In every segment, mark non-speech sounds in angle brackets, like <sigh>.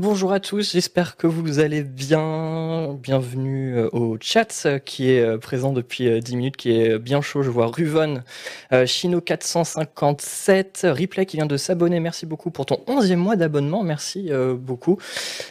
bonjour à tous, j'espère que vous allez bien. Bienvenue euh, au chat euh, qui est euh, présent depuis 10 minutes, qui est bien chaud. Je vois Ruvon, Chino457, Replay qui vient de s'abonner. Merci beaucoup pour ton 11e mois d'abonnement, merci beaucoup.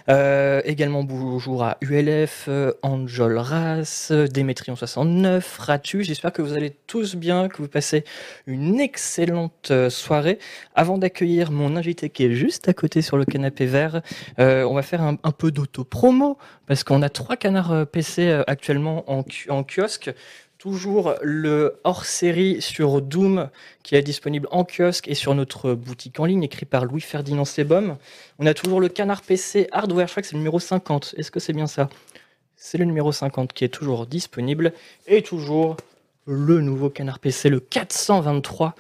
également bonjour à ULF, Angel Ras, Démétrion69, Ratu. J'espère que vous allez tous bien, que vous passez une excellente soirée. Avant d'accueillir mon invité qui est juste à côté sur le canapé vert, euh, on va faire un, peu d'auto-promo parce qu'on a trois canards euh, PC euh, actuellement en, kiosque. Toujours le hors-série sur Doom qui est disponible en kiosque et sur notre boutique en ligne, écrit par Louis-Ferdinand Sebom. On a toujours le canard PC Hardware, je crois que c'est le numéro 50. Est-ce que c'est bien ça? C'est le numéro 50 qui est toujours disponible. Et toujours le nouveau canard PC, le 423,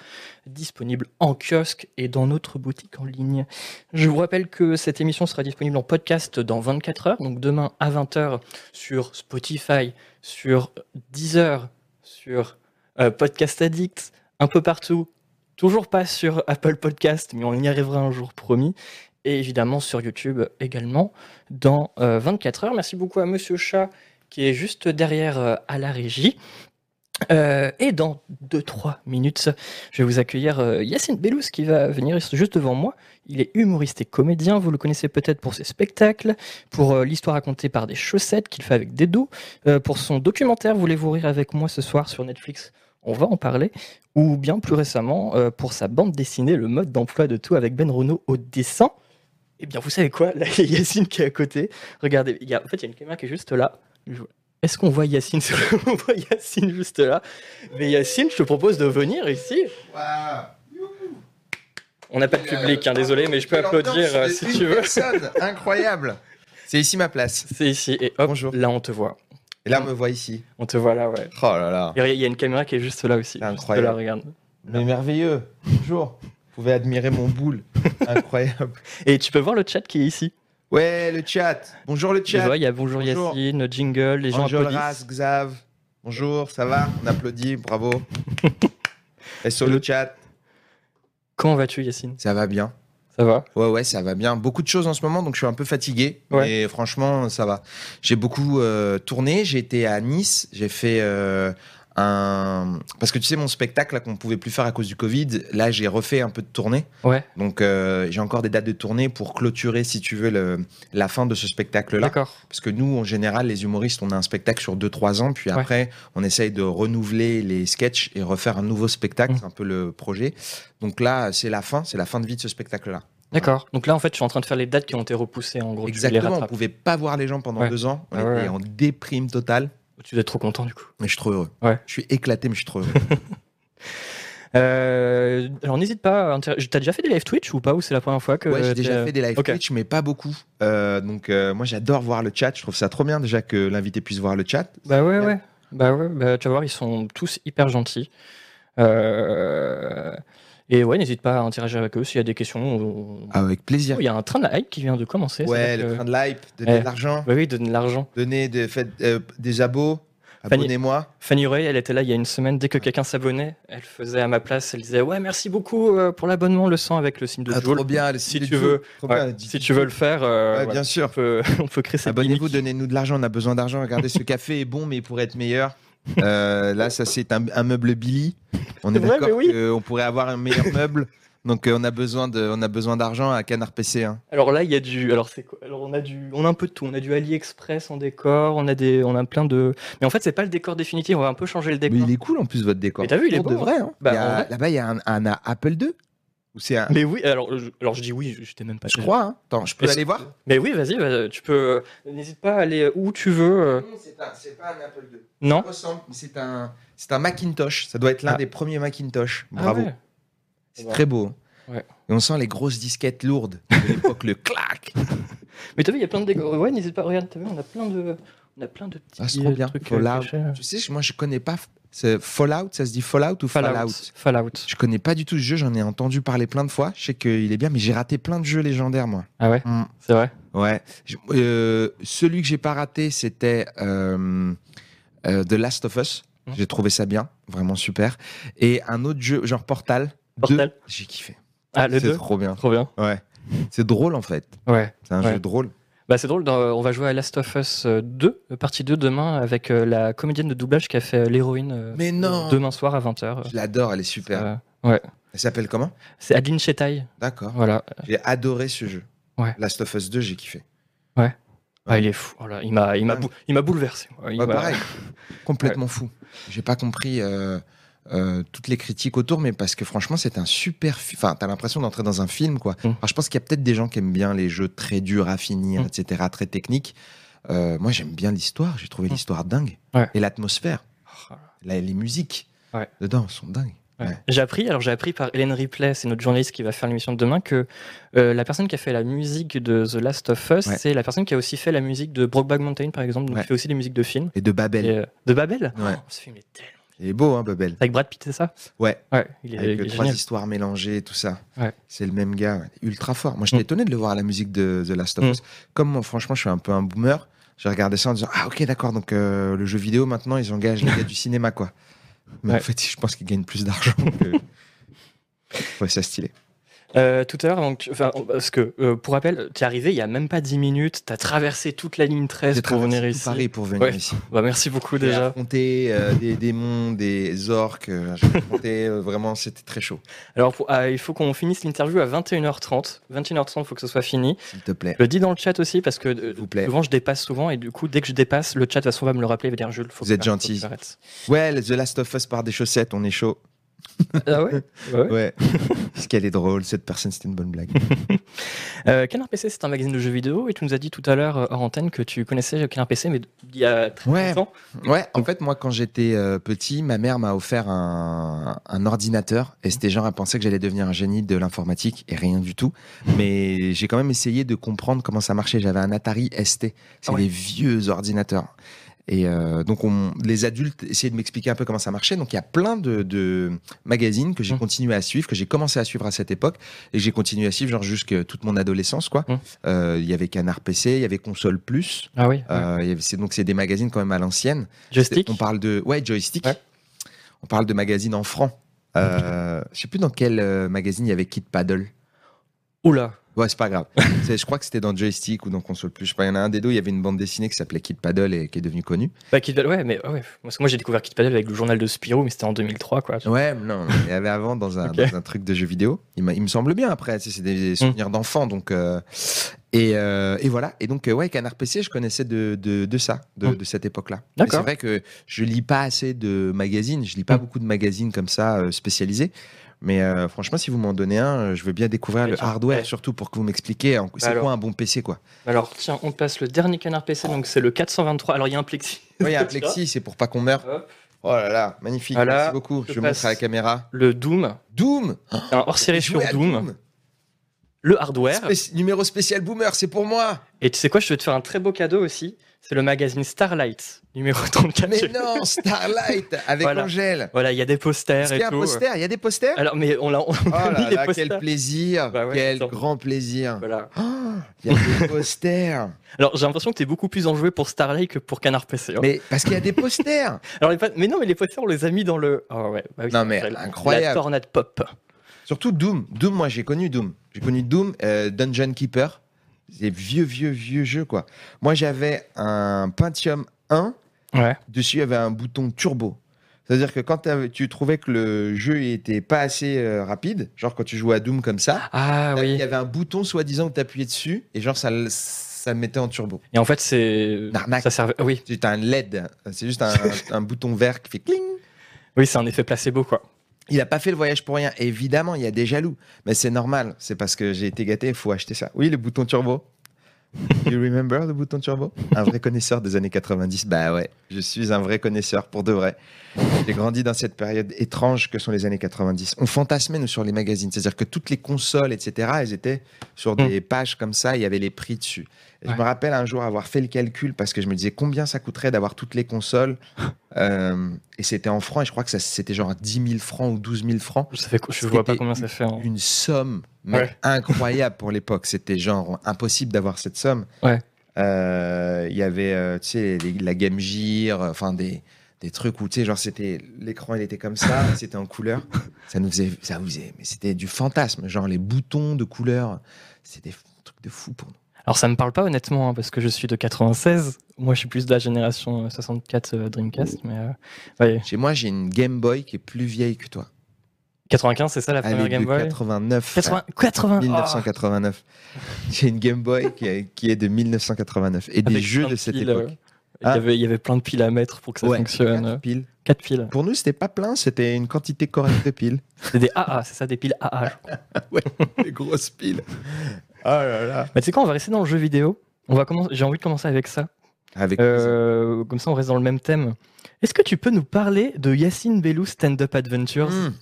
disponible en kiosque et dans notre boutique en ligne. Je vous rappelle que cette émission sera disponible en podcast dans 24 heures, donc demain à 20h sur Spotify, sur Deezer, sur euh, Podcast Addict, un peu partout. Toujours pas sur Apple Podcast, mais on y arrivera un jour promis. Et évidemment sur YouTube également dans 24 euh, heures. Merci beaucoup à Monsieur Chat qui est juste derrière euh, à la régie. Euh, et dans 2-3 minutes, je vais vous accueillir euh, Yacine Bellous qui va venir juste devant moi. Il est humoriste et comédien, vous le connaissez peut-être pour ses spectacles, pour euh, l'histoire racontée par des chaussettes qu'il fait avec des dos, pour son documentaire Voulez-vous rire avec moi ce soir sur Netflix on va en parler, ou bien plus récemment pour sa bande dessinée Le mode d'emploi de tout avec Ben Renault au dessin. Eh bien, vous savez quoi? Là, il y a Yacine qui est à côté. Regardez, en fait, il y a une caméra qui est juste là. Est-ce qu'on voit Yacine <laughs> On voit Yacine juste là? Mais Yacine, je te propose de venir ici. On n'a pas de public, hein, désolé, mais je peux applaudir euh, si tu veux. <laughs> incroyable. C'est ici ma place. C'est ici. Et hop, Bonjour. là on te voit. Et là on me voit ici. On te voit là, ouais. Oh là là. Il y a une caméra qui est juste là aussi. Incroyable. Là, regarde. Mais merveilleux. Bonjour. Vous pouvez admirer mon boule. <laughs> Incroyable. Et tu peux voir le chat qui est ici. Ouais, le chat. Bonjour le chat. il y a bonjour, Yacine, jingle, les gens bonjour applaudissent. Xav. Bonjour, ça va? On applaudit, bravo. <laughs> Et sur le chat. Comment vas-tu Yacine? Ça va bien. Ça va? Ouais, ouais, ça va bien. Beaucoup de choses en ce moment, donc je suis un peu fatigué. Mais franchement, ça va. J'ai beaucoup euh, tourné. J'ai été à Nice. J'ai fait euh, parce que tu sais mon spectacle là qu'on pouvait plus faire à cause du Covid, là j'ai refait un peu de tournée. Ouais. Donc euh, j'ai encore des dates de tournée pour clôturer si tu veux le, la fin de ce spectacle là. D'accord. Parce que nous en général les humoristes on a un spectacle sur 2-3 ans puis après on essaye de renouveler les sketchs et refaire un nouveau spectacle, mmh. un peu le projet. Donc là c'est la fin, c'est la fin de vie de ce spectacle là. D'accord. Donc là, en fait, je suis en train de faire les dates qui ont été repoussées, en gros. Exactement. On pouvait pas voir les gens pendant deux ans. On ah était en déprime totale. Tu dois être trop content du coup. Mais je suis trop heureux. Ouais. Je suis éclaté, mais je suis trop heureux. <laughs> Euh, alors n'hésite pas. T'as déjà fait des live Twitch ou pas Ou c'est la première fois que Ouais, j'ai déjà fait des live Twitch, mais pas beaucoup. Euh, donc euh, moi j'adore voir le chat. Je trouve ça trop bien déjà que l'invité puisse voir le chat. Bah ouais, ouais. Bah ouais. Bah, tu vas voir, ils sont tous hyper gentils. Euh, et ouais, n'hésite pas à interagir avec eux s'il y a des questions. Avec plaisir. Oh, il y a un train de hype qui vient de commencer. Ouais, le train de hype, donner eh. de l'argent. Bah oui, donner de l'argent. Donner de, euh, des abos. Abonnez-moi. Fanny Ray, elle était là il y a une semaine. Dès que quelqu'un s'abonnait, elle faisait à ma place. Elle disait Ouais, merci beaucoup euh, pour l'abonnement, le sang avec le signe de ah, Trop bien, si tu veux. si tu veux le faire, euh, bien sûr. On peut, <laughs> on peut créer cette Abonnez-vous, donnez-nous de l'argent. On a besoin d'argent. Regardez, ce café est bon, mais il pourrait être meilleur. Euh, là, ça c'est un, meuble Billy. On est d'accord oui. qu'on pourrait avoir un meilleur <laughs> meuble. Donc euh, on a besoin de, on a besoin d'argent à Canard PC. Hein. Alors là, il y a du, alors c'est, on a du, on a un peu de tout. On a du AliExpress en décor, on a des, on a plein de. Mais en fait, c'est pas le décor définitif. On va un peu changer le décor. Mais il est cool en plus votre décor. Mais t'as vu, il est beau, de hein. bah, vrai. Là-bas, il y a un, un, Apple 2 c'est un... Mais oui, alors je, alors je dis oui, je t'ai même pas. Je crois. Hein. Attends, je peux aller voir. Mais oui, vas-y, tu peux. N'hésite pas à aller où tu veux. Euh. Non, c'est pas un Apple II. Non. C'est un, c'est un Macintosh. Ça doit être l'un ah. des premiers Macintosh. Ah Bravo. C'est très beau. Ouais. Et on sent les grosses disquettes lourdes de l'époque, le clac. <laughs> Mais t'as vu, il y a plein de décors. Ouais, n'hésite pas, regarde, t'as vu, on a plein de, on a plein de petits ah, trop bien. trucs. Euh, Fallout. Tu sais, moi, je connais pas. Fallout, ça se dit Fallout ou Fallout Fallout? Je connais pas du tout ce jeu, j'en ai entendu parler plein de fois. Je sais qu'il est bien, mais j'ai raté plein de jeux légendaires, moi. Ah ouais? Mm. C'est vrai? Ouais. Euh, celui que j'ai pas raté, c'était euh, The Last of Us. Mm. J'ai trouvé ça bien, vraiment super. Et un autre jeu, genre Portal. Portal J'ai kiffé. Ah, le C'est trop bien. Trop bien. Ouais. C'est drôle en fait. Ouais. C'est un Ouais. jeu drôle. Bah, c'est drôle, on va jouer à Last of Us 2, euh, partie 2 demain, avec euh, la comédienne de doublage qui a fait euh, l'héroïne euh, Mais non demain soir à 20h. Je l'adore, elle est super. ouais. Elle s'appelle comment? C'est Adeline Chetaille. D'accord. Voilà. J'ai adoré ce jeu. Ouais. Last of Us 2, j'ai kiffé. Ah, il est fou. Voilà, il m'a, il m'a, Ouais. bou- il m'a bouleversé. Il Ouais, pareil. <laughs> Complètement fou. J'ai pas compris euh, euh, toutes les critiques autour, mais parce que franchement, c'est un super. fi- Enfin, t'as l'impression d'entrer dans un film, quoi. Mm. Alors, je pense qu'il y a peut-être des gens qui aiment bien les jeux très durs à finir, Mm. etc., très techniques. Euh, moi, j'aime bien l'histoire. J'ai trouvé Mm. l'histoire dingue. Ouais. Et l'atmosphère. Oh, les musiques Ouais. dedans sont dingues. Ouais. Ouais. J'ai appris, alors j'ai appris par Hélène Ripley, c'est notre journaliste qui va faire l'émission de demain, que euh, la personne qui a fait la musique de The Last of Us, Ouais. c'est la personne qui a aussi fait la musique de Brokeback Mountain, par exemple, donc Ouais. il fait aussi des musiques de films. Et de Babel. Et, euh, de Babel? Ouais. Oh, Ce film est tellement. Il est beau, hein, Babel. Avec Brad Pitt, c'est ça? Ouais. Ouais, il est, Avec il euh, est trois génial. histoires mélangées tout ça. Ouais. C'est le même gars, ultra fort. Moi, j'étais Mm. étonné de le voir à la musique de The Last of Mm. Us. Comme moi, franchement, je suis un peu un boomer, j'ai regardé ça en disant Ah, ok, d'accord, donc euh, le jeu vidéo, maintenant, ils engagent les gars du cinéma, quoi. Mais en fait, je pense qu'ils gagnent plus d'argent. que- <laughs> ouais, c'est stylé. Euh, tout à l'heure, donc, enfin, parce que euh, pour rappel, tu es arrivé il y a même pas 10 minutes, tu as traversé toute la ligne 13 J'ai pour venir ici. Paris pour venir Ouais. ici. Bah, merci beaucoup J'ai déjà. affronté euh, des démons, des orques. euh, J'ai vraiment, c'était très chaud. Alors, pour- ah, il faut qu'on finisse l'interview à 21h30. 21h30, il faut que ce soit fini. S'il te plaît. Je le dis dans le chat aussi parce que S'il vous plaît. souvent je dépasse souvent et du coup, dès que je dépasse, le chat va souvent me le rappeler. Il va dire Jules, faut Vous que êtes gentil. Ouais, The Last of Us par des chaussettes, on est chaud. Ah ouais, <laughs> ouais. Ouais. Parce qu'elle est drôle, cette personne, c'était une bonne blague. <laughs> Euh, Canard PC, c'est un magazine de jeux vidéo et tu nous as dit tout à l'heure euh, hors antenne que tu connaissais Canard PC, mais il y a très Ouais. longtemps. Ouais, en fait, moi, quand j'étais euh, petit, ma mère m'a offert un, un ordinateur. Et c'était genre, elle pensait que j'allais devenir un génie de l'informatique et rien du tout. Mais j'ai quand même essayé de comprendre comment ça marchait. J'avais un Atari ST. C'est Ah ouais. des vieux ordinateurs. Et euh, donc, on, les adultes essayaient de m'expliquer un peu comment ça marchait. Donc, il y a plein de, de magazines que j'ai Mm. continué à suivre, que j'ai commencé à suivre à cette époque. Et j'ai continué à suivre, genre, jusque toute mon adolescence, quoi. Mm. Euh, Il y avait Canard PC, il y avait Console Plus. Ah oui, Euh, il c'est- donc, c'est des magazines quand même à l'ancienne. joystick. On parle de ouais joystick. Ouais. On parle de magazines en francs. Euh, je sais plus dans quel magazine il y avait Kid Paddle. Oula. Ouais, c'est pas grave. <laughs> Je crois que c'était dans Joystick ou dans Console Plus. Je sais pas, il y en a un des deux. Il y avait une bande dessinée qui s'appelait Kid Paddle et qui est devenue connue. Bah, Kid Paddle, ouais, mais ouais. Parce que moi j'ai découvert Kid Paddle avec le journal de Spirou, mais c'était en 2003, quoi. Ouais, non, il y avait avant dans un, dans un truc de jeu vidéo. Il, il me semble bien après. C'est des souvenirs d'enfants, donc. euh, et, euh, et voilà. Et donc, euh, ouais, Canard PC, je connaissais de, de, de ça, de, Mm. de cette époque-là. C'est vrai que je lis pas assez de magazines. Je lis pas Mm. beaucoup de magazines comme ça euh, spécialisés. Mais euh, franchement, si vous m'en donnez un, euh, je veux bien découvrir le hardware, Ouais. surtout pour que vous m'expliquiez en- c'est quoi un bon PC, quoi. Alors tiens, on passe le dernier Canard PC, donc c'est le 423. Alors il y a un plexi. Oui, il y a un <laughs> plexi, c'est pour pas qu'on meure. Hop. Oh là là, magnifique. Voilà, Merci beaucoup. je Je, montre à la caméra. Le Doom, Doom. un hors-série sur Doom. Le hardware. Spéci- numéro spécial Boomer, c'est pour moi. Et tu sais quoi, je vais te faire un très beau cadeau aussi. C'est le magazine Starlight, numéro <laughs> 34. Mais non, Starlight avec Voilà. Angèle. Voilà, il y a des posters et qu'il y a un tout. poster Il y a des posters? Alors, mais on l'a on Oh <laughs> a mis là les là, posters. quel plaisir Bah ouais, Quel grand plaisir Voilà. Oh, Il y a des <laughs> posters Alors, j'ai l'impression que tu es beaucoup plus enjoué pour Starlight que pour Canard PC. hein. Mais parce qu'il y a des posters Alors, les pa- mais non, mais les posters, on les a mis dans le. Oh ouais, bah oui, Non, mais incroyable. La tornade pop. Surtout Doom. Doom, moi j'ai connu Doom. J'ai connu Doom, euh, Dungeon Keeper. C'est vieux, vieux, vieux jeu quoi. Moi j'avais un Pentium 1. Ouais. Dessus il y avait un bouton turbo. C'est-à-dire que quand tu trouvais que le jeu était pas assez euh, rapide, genre quand tu jouais à Doom comme ça, Ah il y avait un bouton soi-disant où tu appuyais dessus et genre ça, ça le mettait en turbo. Et en fait, c'est. Ça servait. Oui, C'est un LED, c'est juste un, <laughs> un bouton vert qui fait cling. oui c'est un effet placebo, quoi. Il a pas fait le voyage pour rien. Évidemment, il y a des jaloux, mais c'est normal. C'est parce que j'ai été gâté, il faut acheter ça. Oui, le bouton turbo. You remember le bouton turbo? Un vrai connaisseur des années 90. Bah ouais, je suis un vrai connaisseur pour de vrai. <laughs> J'ai grandi dans cette période étrange que sont les années 90. On fantasmait nous sur les magazines, c'est-à-dire que toutes les consoles, etc., elles étaient sur des pages comme ça, il y avait les prix dessus. Et Je me rappelle un jour avoir fait le calcul parce que je me disais combien ça coûterait d'avoir toutes les consoles. <laughs> Euh, et c'était en francs, et je crois que c'était genre 10 000 francs ou 12 000 francs. Ça fait, je C'était vois pas combien ça fait. en- Une somme Ouais. <laughs> incroyable pour l'époque. C'était genre impossible d'avoir cette somme. Ouais. Euh, Il y avait, euh, tu sais, la Game Gear, enfin des, des trucs où, tu sais, genre, c'était l'écran, il était comme ça, <laughs> c'était en couleur. Ça nous faisait, ça vous faisait, mais c'était du fantasme. Genre, les boutons de couleur, c'était des trucs de fou pour nous. Alors, ça me parle pas honnêtement, hein, parce que je suis de 96. Moi, je suis plus de la génération 64 euh, Dreamcast. Mais, euh, Chez moi, j'ai une Game Boy qui est plus vieille que toi. 95, c'est ça la première Game Boy? 89. 80, 1989. J'ai une Game Boy qui est, de 1989 et des jeux de cette époque. Ah. Il, y avait, plein de piles à mettre pour que ça fonctionne. 4 piles. 4 piles. Pour nous, c'était pas plein, c'était une quantité correcte de piles. <laughs> C'était des AA, c'est ça, des piles AA. <laughs> ouais, des grosses piles. Oh là là. Mais tu sais quoi, on va rester dans le jeu vidéo. On va commencer. J'ai envie de commencer avec ça. Avec euh, comme ça, on reste dans le même thème. Est-ce que tu peux nous parler de Yacine Bellou Stand Up Adventures hmm.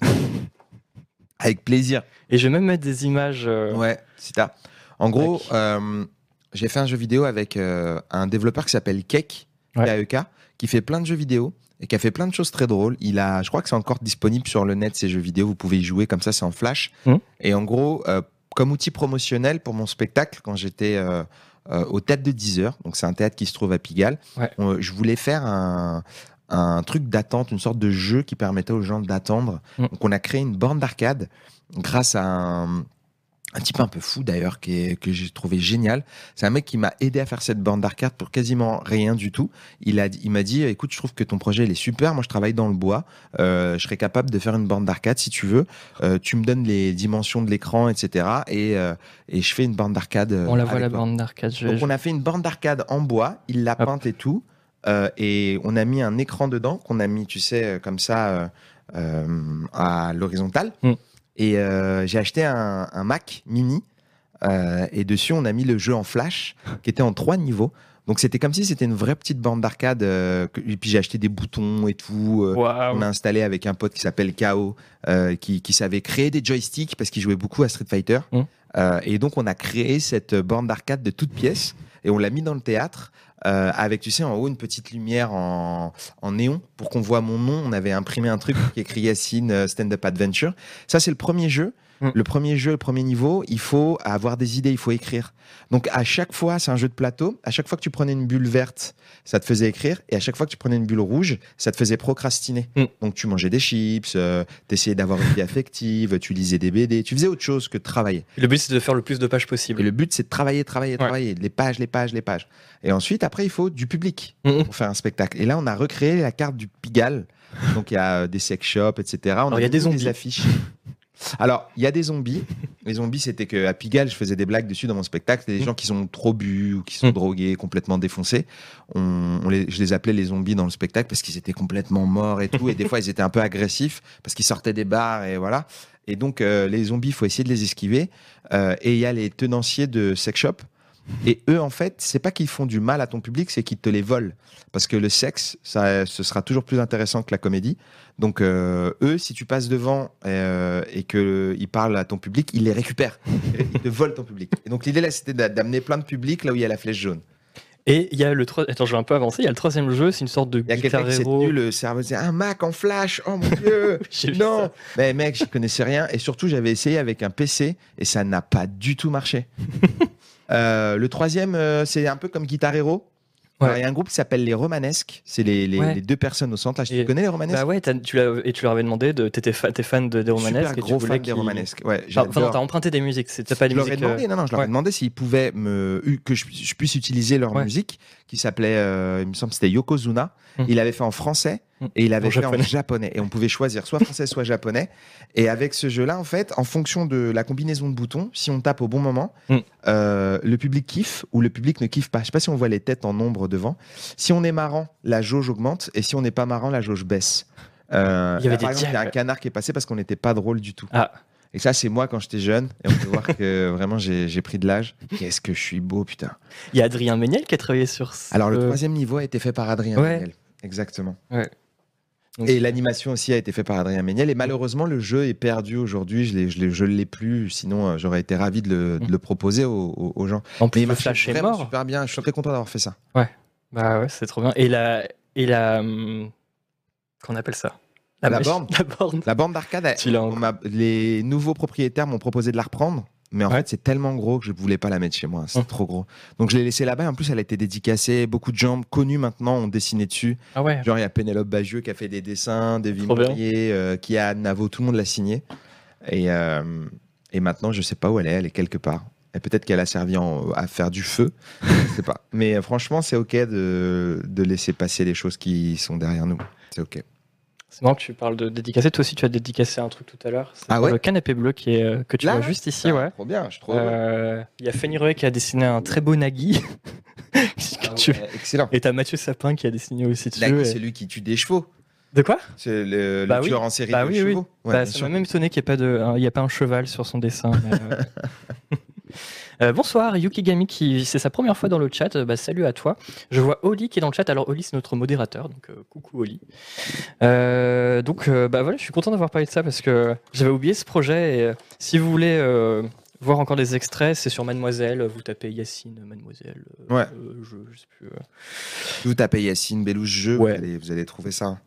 Avec plaisir. Et je vais même mettre des images. Euh, ouais, si t'as. En gros, euh, j'ai fait un jeu vidéo avec euh, un développeur qui s'appelle Kek, KEK, qui fait plein de jeux vidéo et qui a fait plein de choses très drôles. Il a, je crois que c'est encore disponible sur le net ces jeux vidéo. Vous pouvez y jouer comme ça, c'est en flash. Mmh. Et en gros, comme outil promotionnel pour mon spectacle, quand j'étais au Théâtre de 10 heures, donc c'est un théâtre qui se trouve à Pigalle, je voulais faire un, un truc d'attente, une sorte de jeu qui permettait aux gens d'attendre. Mm. Donc on a créé une borne d'arcade grâce à un, type un peu fou d'ailleurs que j'ai trouvé génial. C'est un mec qui m'a aidé à faire cette borne d'arcade pour quasiment rien du tout. Il a il m'a dit écoute je trouve que ton projet il est super. Moi je travaille dans le bois. Euh, je serais capable de faire une borne d'arcade si tu veux. Euh, tu me donnes les dimensions de l'écran etc. Et, euh, et je fais une borne d'arcade. On la voit la borne d'arcade. Donc on a fait une borne d'arcade en bois. Il l'a peinte et tout. Et on a mis un écran dedans qu'on a mis, tu sais, comme ça à l'horizontale. Mm. Et j'ai acheté un, Mac mini. et dessus, on a mis le jeu en flash, qui était en trois niveaux. Donc c'était comme si c'était une vraie petite bande d'arcade. et puis j'ai acheté des boutons et tout. On a installé avec un pote qui s'appelle Kao, qui, savait créer des joysticks parce qu'il jouait beaucoup à Street Fighter. Mm. et donc on a créé cette bande d'arcade de toutes pièces et on l'a mis dans le théâtre. Euh, avec, tu sais, en haut, une petite lumière en, néon pour qu'on voit mon nom. On avait imprimé un truc qui écrit Yacine euh, Stand Up Adventure. Ça, c'est le premier jeu. Mm. Le premier jeu, le premier niveau, il faut avoir des idées, il faut écrire. Donc à chaque fois, c'est un jeu de plateau. À chaque fois que tu prenais une bulle verte, ça te faisait écrire. Et à chaque fois que tu prenais une bulle rouge, ça te faisait procrastiner. Mm. Donc tu mangeais des chips, euh, tu essayais d'avoir une vie affective, tu lisais des BD, tu faisais autre chose que de travailler. le but, c'est de faire le plus de pages possible. Et le but, c'est de travailler, travailler, travailler. Les pages, les pages, les pages. Et ensuite, après, il faut du public mm, pour faire un spectacle. Et là, on a recréé la carte du Pigalle. Donc il y a des sex shops, etc. On a, il y a des Des affiches. Alors, il y a des zombies. Les zombies, c'était qu'à Pigalle, je faisais des blagues dessus dans mon spectacle. C'était des mm. gens qui sont trop bu ou qui sont mm. drogués, complètement défoncés. On, je les appelais les zombies dans le spectacle parce qu'ils étaient complètement morts et tout. Et des <laughs> fois, ils étaient un peu agressifs parce qu'ils sortaient des bars et voilà. Et donc, euh, les zombies, il faut essayer de les esquiver. Euh, et il y a les tenanciers de sex shop et eux, en fait, c'est pas qu'ils font du mal à ton public, c'est qu'ils te les volent. Parce que le sexe, ça, ce sera toujours plus intéressant que la comédie. Donc, euh, eux, si tu passes devant euh, et qu'ils parlent à ton public, ils les récupèrent. <laughs> Ils te volent ton public. Et donc, l'idée là, c'était d'amener plein de publics là où il y a la flèche jaune. Et il y a le troisième. Attends, je vais un peu avancer. Il y a le troisième jeu, c'est une sorte de. Il y a quelqu'un qui tenu le cerveau. C'est un Mac en flash. Oh mon dieu. <laughs> non. Mais mec, j'y connaissais rien. Et surtout, j'avais essayé avec un PC et ça n'a pas du tout marché. <laughs> Euh, le troisième, euh, c'est un peu comme Guitar Hero. Il y a un groupe qui s'appelle les Romanesques. C'est les, deux personnes au centre. tu connais les Romanesques Bah ouais, tu et tu leur avais demandé, de, t'étais fan de, des Romanesques. Super gros fan des Romanesques. Ouais, enfin, t'as emprunté des musiques. C'est pas des je Leur ai demandé, euh, non, non, je leur ai demandé s'ils pouvaient me, que je, puisse utiliser leur musique, qui s'appelait, il me semble, c'était Yokozuna. Hum. Il avait fait en français et il avait fait en japonais. Et on pouvait choisir soit français, soit japonais. Et avec ce jeu-là, en fait, en fonction de la combinaison de boutons, si on tape au bon moment, mm. euh, le public kiffe ou le public ne kiffe pas. Je sais pas si on voit les têtes en nombre devant. Si on est marrant, la jauge augmente. Et si on n'est pas marrant, la jauge baisse. Euh, il y avait par exemple, il y a un canard qui est passé parce qu'on n'était pas drôle du tout. Ah. Et ça, c'est moi quand j'étais jeune. Et on peut voir que <laughs> vraiment, j'ai pris de l'âge. Qu'est-ce que je suis beau, putain. Il y a Adrien Méniel qui a travaillé sur ça. Alors, le troisième niveau a été fait par Adrien Méniel. Exactement. Ouais. Et l'animation aussi a été faite par Adrien Méniel. Et malheureusement, le jeu est perdu aujourd'hui. Je ne l'ai plus. Sinon, euh, j'aurais été ravi de le, de le proposer aux, aux, gens. En plus, Mais il Flash est mort. super bien. Je suis très content d'avoir fait ça. Ouais. Bah ouais, c'est trop bien. Et la. Et la hum, qu'on appelle ça? La, borne. <laughs> La borne. La borne d'arcade. Les nouveaux propriétaires m'ont proposé de la reprendre. Mais en Ouais. fait, c'est tellement gros que je voulais pas la mettre chez moi. C'est Hum. trop gros. Donc, je l'ai laissé là-bas. En plus, elle a été dédicacée. Beaucoup de gens connus maintenant ont dessiné dessus. Ah ouais. Genre, il y a Pénélope Bagieux qui a fait des dessins, Davy. Mourier, euh, qui a Navo, tout le monde l'a signé. Et, euh, et maintenant, je sais pas où elle est. Elle est quelque part. Et peut-être qu'elle a servi en- à faire du feu. je sais pas. <laughs> Mais euh, franchement, c'est OK de, de laisser passer les choses qui sont derrière nous. C'est OK. C'est marrant que tu parles de dédicacer. Toi aussi, tu as dédicacé un truc tout à l'heure. C'est Ah ouais le canapé bleu qui est, euh, que tu Là vois juste ici. Ouais. Trop bien. Je heureux. Euh, Il y a Fanny Ruet qui a dessiné un très beau Nagui. <laughs> Ah tu- ouais, Excellent. Et t'as Mathieu Sapin qui a dessiné aussi dessus. Nagui, et- c'est lui qui tue des chevaux. De quoi? C'est le, le Bah oui. tueur en série Bah de oui, oui. chevaux. Ouais, Bah, Ça m'a même étonné qu'il n'y ait, pas de- il y a pas un cheval sur son dessin. mais, euh. <laughs> Euh, bonsoir, Yukigami qui c'est sa première fois dans le chat. Euh, Bah, salut à toi. Je vois Oli qui est dans le chat. Alors Oli c'est notre modérateur, donc euh, coucou Oli. Euh, donc bah voilà, je suis content d'avoir parlé de ça parce que j'avais oublié ce projet. Et, si vous voulez voir encore des extraits, c'est sur Mademoiselle. Vous tapez Yacine Mademoiselle. Ouais. je, je sais plus. Vous tapez Yacine Bellouche jeu, Ouais. vous, allez, vous allez trouver ça.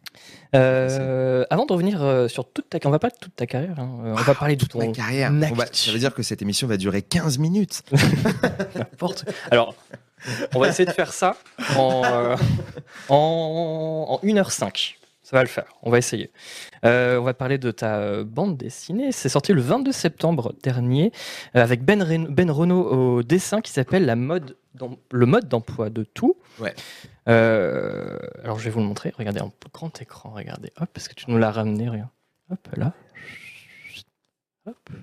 Euh, avant de revenir euh, sur toute ta, on va pas de toute ta carrière. hein. Euh, on va parler de Ma ton carrière. actu. On va- ça veut dire que cette émission va durer 15 minutes. <laughs> N'importe. Alors, on va essayer de faire ça en, euh, en, en 1h05. Ça va le faire. On va essayer. Euh, on va parler de ta euh, bande dessinée. C'est sorti le 22 septembre dernier euh, avec Ben, Ren- ben Renault au dessin qui s'appelle la mode le mode d'emploi de tout. Ouais. Euh, alors, je vais vous le montrer. Regardez en grand écran. Regardez. Hop, parce que tu nous l'as ramené. Regarde. Hop, là.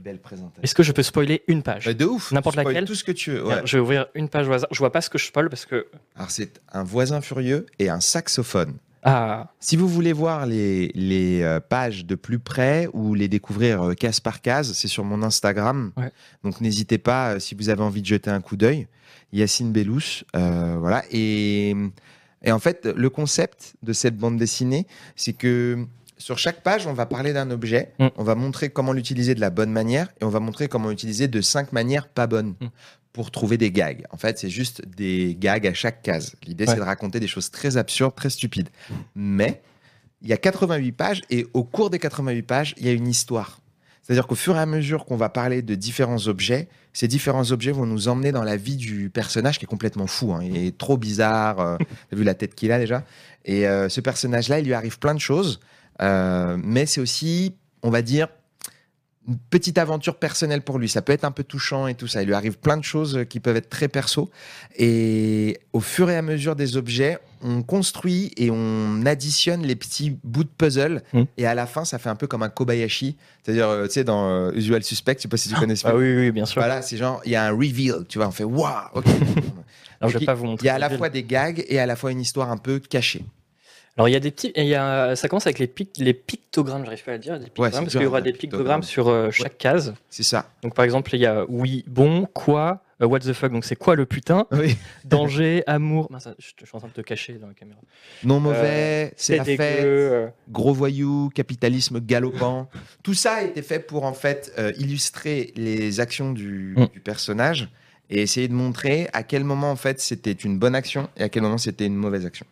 Belle présentation. Est-ce que je peux spoiler une page Bah, de ouf. N'importe laquelle Tout ce que tu veux. ouais. Je vais ouvrir une page au hasard. Je vois pas ce que je spoil parce que. Alors, c'est un voisin furieux et un saxophone. Ah, Si vous voulez voir les, les euh, pages de plus près ou les découvrir euh, case par case, c'est sur mon Instagram. Ouais. Donc n'hésitez pas euh, si vous avez envie de jeter un coup d'œil. Yacine Bellous, euh, voilà. Et, et en fait, le concept de cette bande dessinée, c'est que sur chaque page, on va parler d'un objet, Mm. on va montrer comment l'utiliser de la bonne manière et on va montrer comment l'utiliser de cinq manières pas bonnes. Mm. Pour trouver des gags. En fait, c'est juste des gags à chaque case. L'idée, Ouais. c'est de raconter des choses très absurdes, très stupides. Mais il y a 88 pages et au cours des 88 pages, il y a une histoire. C'est-à-dire qu'au fur et à mesure qu'on va parler de différents objets, ces différents objets vont nous emmener dans la vie du personnage qui est complètement fou. hein. Il est trop bizarre. euh, T'as vu la tête qu'il a déjà Et euh, ce personnage-là, il lui arrive plein de choses. euh, mais c'est aussi, on va dire, une petite aventure personnelle pour lui. Ça peut être un peu touchant et tout ça. Il lui arrive plein de choses qui peuvent être très perso. Et au fur et à mesure des objets, on construit et on additionne les petits bouts de puzzle. Mm. Et à la fin, ça fait un peu comme un Kobayashi. C'est-à-dire, euh, tu sais, dans euh, Usual Suspect, je sais pas si tu connais ce ah oui, oui, bien sûr. Voilà, c'est genre, il y a un reveal, tu vois, on fait waouh, ok. <laughs> Alors, je vais pas vous montrer. Il y a à la fois des gags et à la fois une histoire un peu cachée. Alors, il y a des petits. Il y a, ça commence avec les, pic- les pictogrammes, j'arrive pas à le dire. Des pictogrammes, c'est parce qu'il y aura des pictogramme. pictogrammes sur euh, chaque case. C'est ça. Donc, par exemple, il y a oui, bon, quoi, euh, what the fuck, donc c'est quoi le putain, <laughs> Oui. danger, <laughs> amour. Mince, je, je suis en train de te cacher dans la caméra. Non mauvais, c'est la fête. euh, gros voyou, capitalisme galopant. <laughs> Tout ça a été fait pour en fait euh, illustrer les actions du, Mm. du personnage et essayer de montrer à quel moment en fait c'était une bonne action et à quel moment c'était une mauvaise action.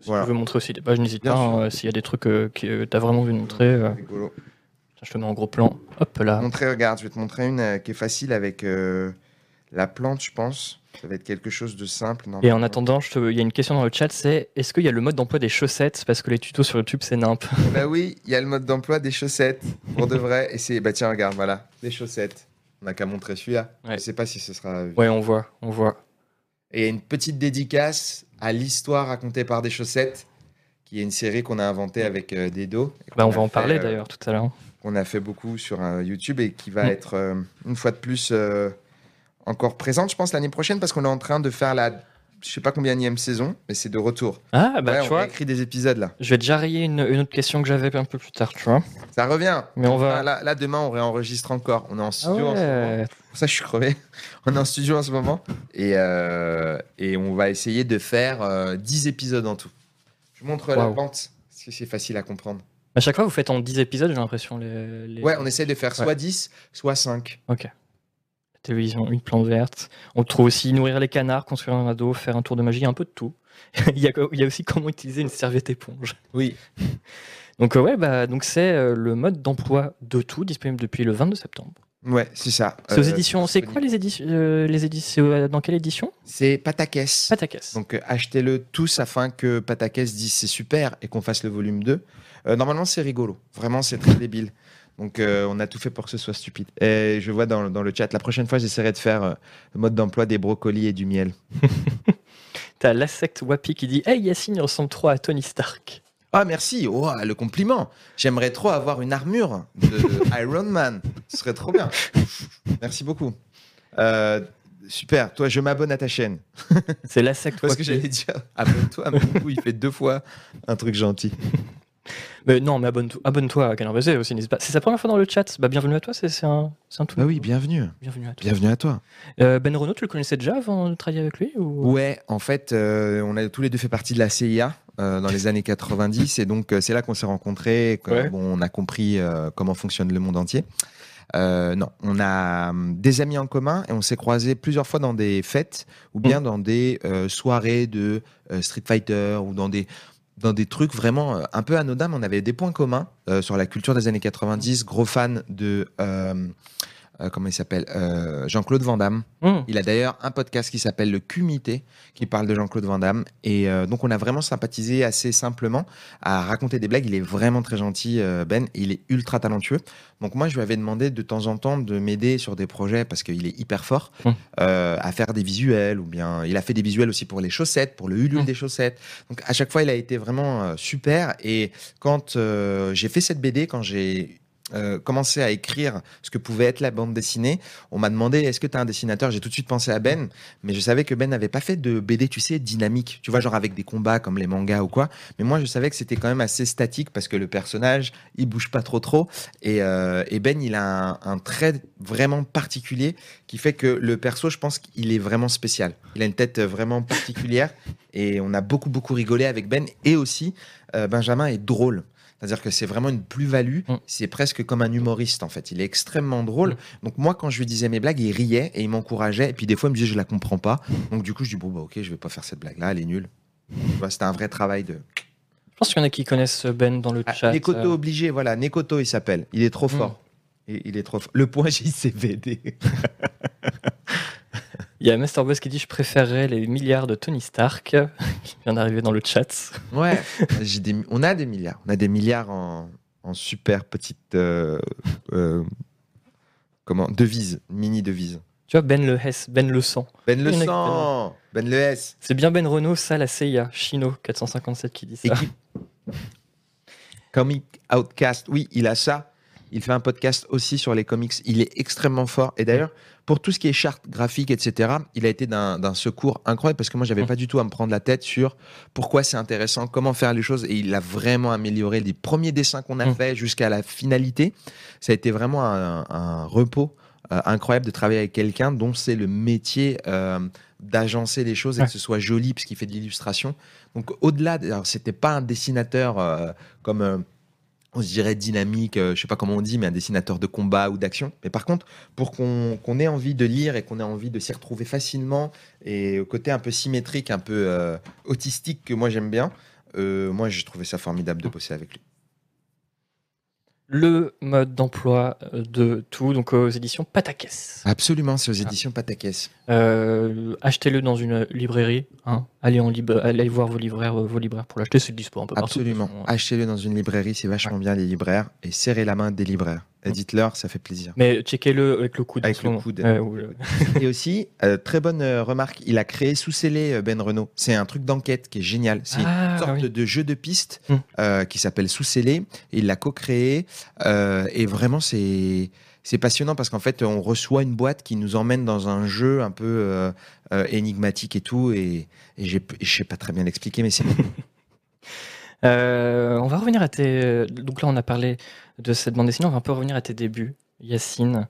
Si Voilà. tu veux montrer aussi des pages, n'hésite pas. hein, S'il y a des trucs euh, que tu as vraiment vu montrer, euh, Rigolo. je te mets en gros plan. Hop là. Montrer, regarde, je vais te montrer une euh, qui est facile avec euh, la plante, je pense. Ça va être quelque chose de simple. Et en attendant, te- il y a une question dans le chat, c'est est-ce qu'il y a le mode d'emploi des chaussettes? Parce que les tutos sur YouTube, c'est nimp. Bah oui, il y a le mode d'emploi des chaussettes pour de vrai. Et c'est, bah tiens, regarde, voilà, des chaussettes. On n'a qu'à montrer celui-là. Ouais. Je sais pas si ce sera. Ouais, on voit, on voit. Et une petite dédicace à l'histoire racontée par des chaussettes, qui est une série qu'on a inventée avec euh, Dedo. et Bah, on va a en fait, parler euh, d'ailleurs tout à l'heure. qu'on a fait beaucoup sur euh, YouTube et qui va Mm. être euh, une fois de plus encore présente, je pense, l'année prochaine, parce qu'on est en train de faire la, je sais pas combien saison, mais c'est de retour. Ah, bah Ouais, tu on vois, écrit des épisodes là. je vais déjà rayer une, une autre question que j'avais un peu plus tard, tu vois. Ça revient. Mais on va. Là, là, demain, on réenregistre encore. On est en Ah studio en ce moment. Pour ça, je suis crevé. <laughs> On est en studio en ce moment. Et, euh, et on va essayer de faire euh, 10 épisodes en tout. Je vous montre la pente, parce que c'est facile à comprendre. À chaque fois, vous faites en 10 épisodes, j'ai l'impression. Les, les- Ouais, on essaie de faire soit Ouais. 10, soit 5. Ok. La télévision, une plante verte. On trouve aussi nourrir les canards, construire un radeau, faire un tour de magie, un peu de tout. <laughs> il, y a, il y a aussi comment utiliser une serviette éponge. Oui. <laughs> Donc euh, ouais, bah donc c'est euh, le mode d'emploi de tout disponible depuis le 22 septembre. Ouais, c'est ça. C'est aux éditions. C'est quoi les éditions Les éditions Dans quelle édition? C'est Patakès. Patakès. Donc achetez-le tous afin que Patakès dise c'est super et qu'on fasse le volume 2. normalement, c'est rigolo. Vraiment, c'est très débile. Donc, on a tout fait pour que ce soit stupide. Et je vois dans, dans le chat, la prochaine fois, j'essaierai de faire le mode d'emploi des brocolis et du miel. <laughs> T'as la secte Wapi qui dit Hey Yacine, il ressemble trop à Tony Stark. Ah merci, oh, le compliment. J'aimerais trop avoir une armure de <laughs> Iron Man. Ce serait trop bien. Merci beaucoup. Euh, super, toi je m'abonne à ta chaîne. C'est la secte <laughs> Parce que j'allais dire, abonne-toi, mais du coup il fait deux fois un truc gentil. Mais non, mais abonne-toi abonne à Canard aussi, C'est sa première fois dans le chat. Bah, bienvenue à toi, c'est un, un tout. Bah oui, bienvenue. Bienvenue à toi. Bienvenue à toi. Euh, ben Renault, tu le connaissais déjà avant de travailler avec lui ou... Ouais, en fait, euh, on a tous les deux fait partie de la CIA. Euh, dans les années 90 et donc c'est là qu'on s'est rencontrés, bon, on a compris comment fonctionne le monde entier. non, on a hum, des amis en commun et on s'est croisés plusieurs fois dans des fêtes ou bien mmh. dans des soirées de Street Fighter ou dans des dans des trucs vraiment euh, un peu anodins, on avait des points communs euh, sur la culture des années 90, gros fan de euh, euh, comment il s'appelle euh, Jean-Claude Van Damme. Hmm. Il a d'ailleurs un podcast qui s'appelle Le Cumité, qui parle de Jean-Claude Van Damme. Et euh, donc, on a vraiment sympathisé assez simplement à raconter des blagues. Il est vraiment très gentil, Ben, il est ultra talentueux. Donc, moi, je lui avais demandé de temps en temps de m'aider sur des projets parce qu'il est hyper fort hmm. à faire des visuels ou bien il a fait des visuels aussi pour les chaussettes, pour le Ulule hmm. des chaussettes. Donc, à chaque fois, il a été vraiment super. Et quand j'ai fait cette BD, quand j'ai euh, commencé à écrire ce que pouvait être la bande dessinée, on m'a demandé est-ce que tu as un dessinateur? J'ai tout de suite pensé à Ben, mais je savais que Ben n'avait pas fait de BD, tu sais, dynamique, tu vois, genre avec des combats comme les mangas ou quoi. Mais moi, je savais que c'était quand même assez statique parce que le personnage, il bouge pas trop trop. Et, euh, Ben, il a un, trait vraiment particulier qui fait que le perso, je pense qu'il est vraiment spécial. Il a une tête vraiment particulière et on a beaucoup, beaucoup rigolé avec Ben. Et aussi, euh, Benjamin est drôle. C'est-à-dire que c'est vraiment une plus-value. Mm. C'est presque comme un humoriste, en fait. Il est extrêmement drôle. Mm. Donc, moi, quand je lui disais mes blagues, il riait et il m'encourageait. Et puis, des fois, il me disait, je la comprends pas. Donc, du coup, je dis, bon, bah, ok, je vais pas faire cette blague-là, elle est nulle. C'était un vrai travail de. Je pense qu'il y en a qui connaissent Ben dans le ah, chat. Nekoto euh. obligé, voilà. Nekoto, il s'appelle. Il est trop mm. fort. il est trop fort. Le point JCVD. <laughs> Il y a Master Boss qui dit Je préférerais les milliards de Tony Stark, <laughs> qui vient d'arriver dans le chat. Ouais, <laughs> on a des milliards. On a des milliards en, super petite. Euh, euh, comment Devise, mini devise. Tu vois, Ben le S, Ben le sang. Ben le sang Ben le S. C'est bien Ben Renault, ça la CIA, Chino 457 qui dit ça. Comic Outcast, oui, il a ça. Il fait un podcast aussi sur les comics. Il est extrêmement fort. Et d'ailleurs, pour tout ce qui est charte graphique, etc., il a été d'un secours incroyable parce que moi, j'avais n'avais mmh. pas du tout à me prendre la tête sur pourquoi c'est intéressant, comment faire les choses. Et il a vraiment amélioré les premiers dessins qu'on a mmh. fait jusqu'à la finalité. Ça a été vraiment un, repos euh, incroyable de travailler avec quelqu'un dont c'est le métier euh, d'agencer les choses et que ce soit joli parce qu'il fait de l'illustration. Donc au-delà, c'était pas un dessinateur euh, comme on se dirait dynamique, euh, je sais pas comment on dit, mais un dessinateur de combat ou d'action. Mais par contre, pour qu'on ait envie de lire et qu'on ait envie de s'y retrouver facilement, et au côté un peu symétrique, un peu euh, autistique que moi j'aime bien, euh, moi j'ai trouvé ça formidable de bosser avec lui le mode d'emploi euh, de tout, donc aux éditions Patakès. Absolument, c'est aux éditions Patakès. Euh, achetez-le dans une librairie. Hein. Allez, en allez voir vos libraires, vos libraires pour l'acheter, c'est dispo un peu Absolument. Achetez-le dans une librairie, c'est vachement bien les libraires. Et serrez la main des libraires. Dites-leur, ça fait plaisir. Mais checkez-le avec le coude. Avec le coude. <laughs> et aussi, euh, très bonne euh, remarque, il a créé sous scellé euh, Ben Renault. C'est un truc d'enquête qui est génial. C'est une ah, sorte de jeu de piste hmm. qui s'appelle sous scellé. Il l'a co-créé. et vraiment, c'est c'est passionnant parce qu'en fait, on reçoit une boîte qui nous emmène dans un jeu un peu énigmatique et tout. Et, et je sais pas très bien l'expliquer, mais c'est. <laughs> on va revenir à tes. Donc là, on a parlé de cette bande dessinée, on va un peu revenir à tes débuts, Yacine.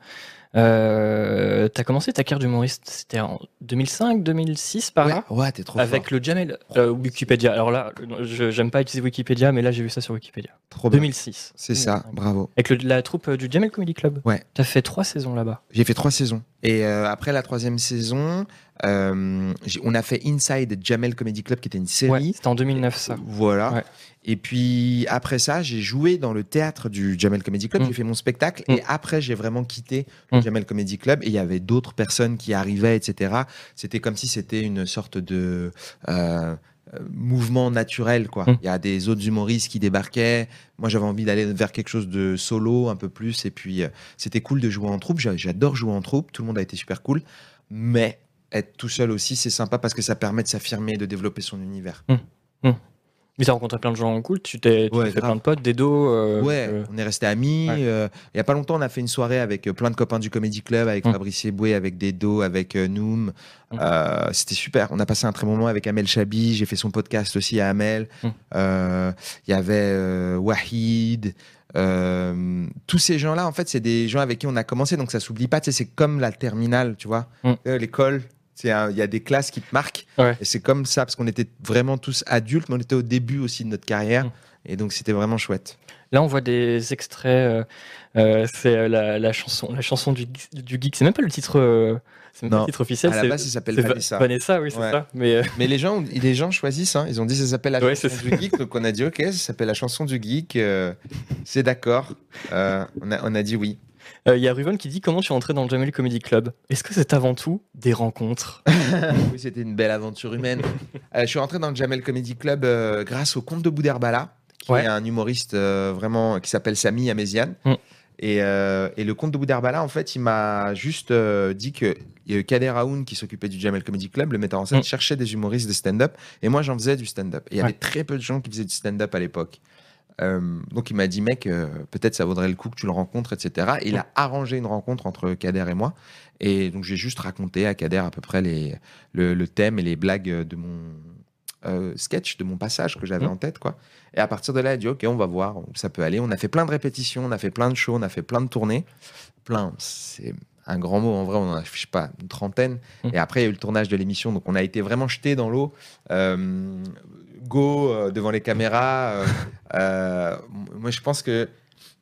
Euh, t'as commencé ta carrière d'humoriste, c'était en 2005, 2006 par là? Ouais, t'es trop Avec le Jamel euh, Wikipédia. Alors là, j'aime pas utiliser Wikipédia, mais là j'ai vu ça sur Wikipédia. Trop 2006. C'est ça, bravo. Avec la troupe du Jamel Comedy Club. Ouais. T'as fait trois saisons là-bas. J'ai fait trois saisons. Et euh, après la troisième saison, euh, on a fait Inside Jamel Comedy Club, qui était une série. c'était en 2009, ça. Voilà. Et puis après ça, j'ai joué dans le théâtre du Jamel Comedy Club. Mm. J'ai fait mon spectacle. Et mm. après, j'ai vraiment quitté le mm. Jamel Comedy Club. Et il y avait d'autres personnes qui arrivaient, etc. C'était comme si c'était une sorte de euh, mouvement naturel, quoi. Il y a des autres humoristes qui débarquaient. Moi, j'avais envie d'aller vers quelque chose de solo, un peu plus. Et puis, euh, c'était cool de jouer en troupe. J'adore jouer en troupe. Tout le monde a été super cool. Mais être tout seul aussi, c'est sympa parce que ça permet de s'affirmer, de développer son univers. Mais tu as rencontré plein de gens cool, tu t'es fait plein de potes, des dos. Euh, ouais, euh. on est resté amis. Euh, il y a pas longtemps, on a fait une soirée avec plein de copains du Comedy Club, avec mm. Fabrice Eboué, avec Dedo, avec Noom. Mm. C'était super. On a passé un très bon moment avec Amel Chabi. J'ai fait son podcast aussi à Amel. Mm. Il y avait Wahid. tous ces gens-là, en fait, c'est des gens avec qui on a commencé, donc ça s'oublie pas. Tu sais, c'est comme la terminale, tu vois, l'école il y a des classes qui te marquent. Et c'est comme ça, parce qu'on était vraiment tous adultes, mais on était au début aussi de notre carrière. Mm. Et donc, c'était vraiment chouette. Là, on voit des extraits. Euh, euh, c'est euh, la, chanson, la chanson du, du geek. C'est même pas le titre. c'est le titre officiel. À la base, ça s'appelle Vanessa. Vanessa, oui, c'est ça. Mais, mais les gens, les gens choisissent. Hein. Ils ont dit ça s'appelle la chanson du geek. Donc on a dit ok, ça s'appelle la chanson du geek. c'est d'accord. on, a, on a dit oui. Il euh, y a Ruben qui dit comment tu es entré dans le Jamel Comedy Club? Est-ce que c'est avant tout des rencontres? <laughs> Oui, c'était une belle aventure humaine. Euh, je suis rentré dans le Jamel Comedy Club euh, grâce au comte de Bouderbala, qui est un humoriste vraiment qui s'appelle Samy Améziane. Mm. Et, le comte de Bouderbala, en fait, il m'a juste dit que Kader Aoun, qui s'occupait du Jamel Comedy Club, le metteur en scène, mm. cherchait des humoristes de stand-up. Et moi, j'en faisais du stand-up. Et il y avait très peu de gens qui faisaient du stand-up à l'époque. Euh, donc il m'a dit mec euh, peut-être ça vaudrait le coup que tu le rencontres etc il a arrangé une rencontre entre Kader et moi. Et donc j'ai juste raconté à Kader à peu près les, le, thème et les blagues de mon euh, sketch de mon passage que j'avais mmh. en tête quoi. Et à partir de là il a dit ok on va voir ça peut aller. On a fait plein de répétitions on a fait plein de shows on a fait plein de tournées. Plein c'est un grand mot en vrai, on en a, je sais pas, une trentaine. Mmh. Et après, il y a eu le tournage de l'émission, donc on a été vraiment jeté dans l'eau go euh, devant les caméras. Euh, euh, moi, je pense que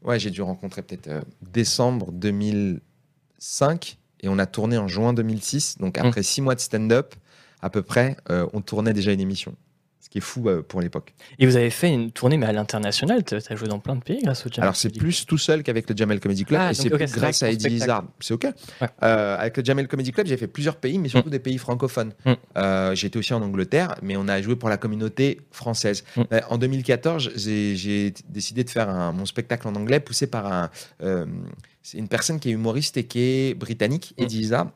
ouais, j'ai dû rencontrer peut-être décembre 2005 et on a tourné en juin 2006. Donc après mmh. six mois de stand-up, à peu près, on tournait déjà une émission qui est fou euh, pour l'époque. Et vous avez fait une tournée mais à l'international, tu as joué dans plein de pays grâce au Jamel Alors c'est plus tout seul qu'avec le Jamel Comedy Club, ah, et c'est grâce à Eddie Izzard. C'est ok. Euh, avec le Jamel Comedy Club, j'ai fait plusieurs pays, mais surtout mm. des pays francophones. Mm. Euh, été aussi en Angleterre, mais on a joué pour la communauté française. Mm. en 2014, j'ai décidé de faire un, mon spectacle en anglais, poussé par un, c'est une personne qui est humoriste et qui est britannique, Eddie Izzard.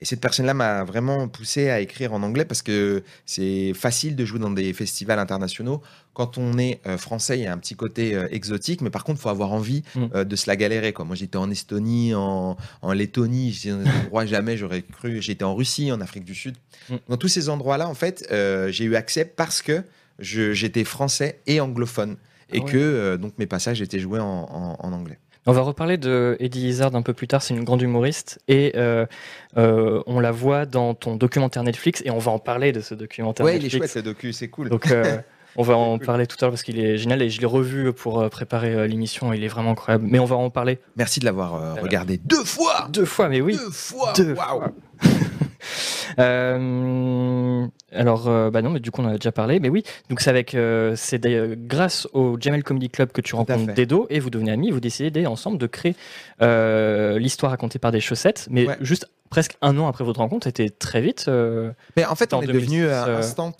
Et cette personne-là m'a vraiment poussé à écrire en anglais parce que c'est facile de jouer dans des festivals internationaux. Quand on est euh, français, il y a un petit côté euh, exotique, mais par contre, il faut avoir envie mm. euh, de se la galérer. Quoi. Moi, j'étais en Estonie, en, en Lettonie, j'étais dans des <laughs> endroits jamais j'aurais cru. J'étais en Russie, en Afrique du Sud. Mm. Dans tous ces endroits-là, en fait, j'ai eu accès parce que j'étais français et anglophone. Et ah que donc mes passages étaient joués en anglais. On va reparler de Eddie Izzard un peu plus tard, c'est une grande humoriste et euh, euh, on la voit dans ton documentaire Netflix et on va en parler de ce documentaire ouais, Netflix. il est chouette ce docu, c'est cool. Donc euh, <laughs> on va en parler tout à l'heure parce qu'il est génial et je l'ai revu pour préparer l'émission, il est vraiment incroyable. Mais on va en parler. Merci de l'avoir regardé deux fois Deux fois, mais oui Deux fois Deux fois <laughs> Euh, alors, euh, bah non, mais du coup, on en a déjà parlé. Mais oui, donc c'est avec, euh, c'est grâce au Jamel Comedy Club que tu rencontres Dedo et vous devenez amis. Vous décidez ensemble de créer l'histoire racontée par des chaussettes, mais juste presque un an après votre rencontre, c'était très vite. mais en fait, on est devenu instant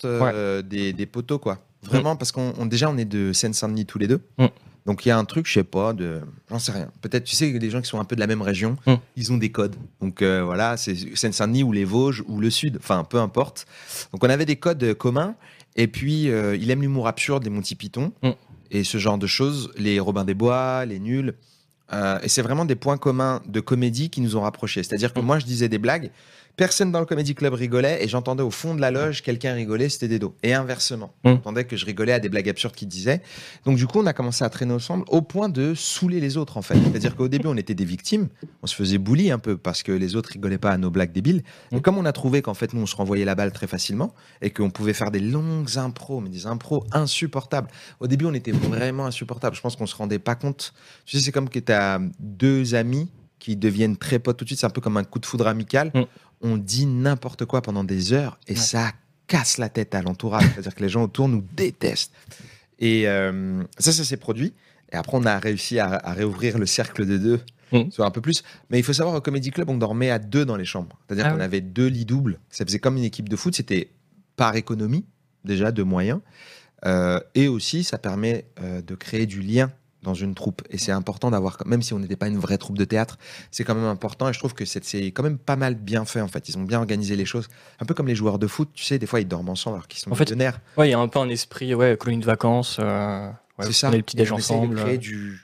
des, des, poteaux, quoi. Vraiment, parce qu'on déjà on est de Seine-Saint-Denis tous les deux. Mm. Donc il y a un truc, je sais pas, de, j'en sais rien. Peut-être, tu sais, des gens qui sont un peu de la même région, hmm. ils ont des codes. Donc euh, voilà, c'est Seine-Saint-Denis ou les Vosges ou le Sud, enfin peu importe. Donc on avait des codes communs. Et puis euh, il aime l'humour absurde, les Monty Python hmm. et ce genre de choses, les Robin des Bois, les Nuls. Euh, et c'est vraiment des points communs de comédie qui nous ont rapprochés. C'est-à-dire que hmm. moi je disais des blagues Personne dans le Comedy Club rigolait et j'entendais au fond de la loge quelqu'un rigoler, c'était des dos. Et inversement, mmh. j'entendais que je rigolais à des blagues absurdes qu'il disait. Donc du coup, on a commencé à traîner ensemble au point de saouler les autres en fait. C'est-à-dire qu'au début, on était des victimes, on se faisait bully un peu parce que les autres rigolaient pas à nos blagues débiles. Et mmh. comme on a trouvé qu'en fait nous on se renvoyait la balle très facilement et qu'on pouvait faire des longues impros, mais des impros insupportables. Au début, on était vraiment insupportables. Je pense qu'on se rendait pas compte. Tu sais, c'est comme que tu deux amis qui deviennent très potes tout de suite. C'est un peu comme un coup de foudre amical. Mm. On dit n'importe quoi pendant des heures et Ouais. ça casse la tête à l'entourage. <laughs> C'est-à-dire que les gens autour nous détestent. Et euh, ça, ça s'est produit. Et après, on a réussi à, à réouvrir le cercle de deux, Mm. soit un peu plus. Mais il faut savoir, au Comedy Club, on dormait à deux dans les chambres. C'est-à-dire Ah qu'on oui. avait deux lits doubles. Ça faisait comme une équipe de foot. C'était par économie, déjà, de moyens. Euh, et aussi, ça permet euh, de créer du lien dans une troupe. Et c'est important d'avoir, même si on n'était pas une vraie troupe de théâtre, c'est quand même important. Et je trouve que c'est quand même pas mal bien fait, en fait. Ils ont bien organisé les choses. Un peu comme les joueurs de foot, tu sais, des fois, ils dorment ensemble alors qu'ils sont En fait, millionnaires. Ouais, il y a un peu un esprit, ouais, colonie de vacances. euh, ouais, c'est ça. On est le petit déj essaye de ensemble. créer du,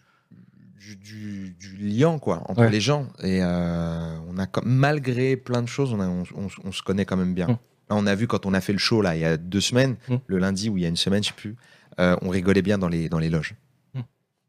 du, du- du lien, quoi, entre Ouais. les gens. Et euh, on a, malgré plein de choses, on, a- on- on- on se connaît quand même bien. Mm. Là, on a vu quand on a fait le show, là, il y a deux semaines, Mm. le lundi ou il y a une semaine, je sais plus, euh, on rigolait bien dans les, dans les loges.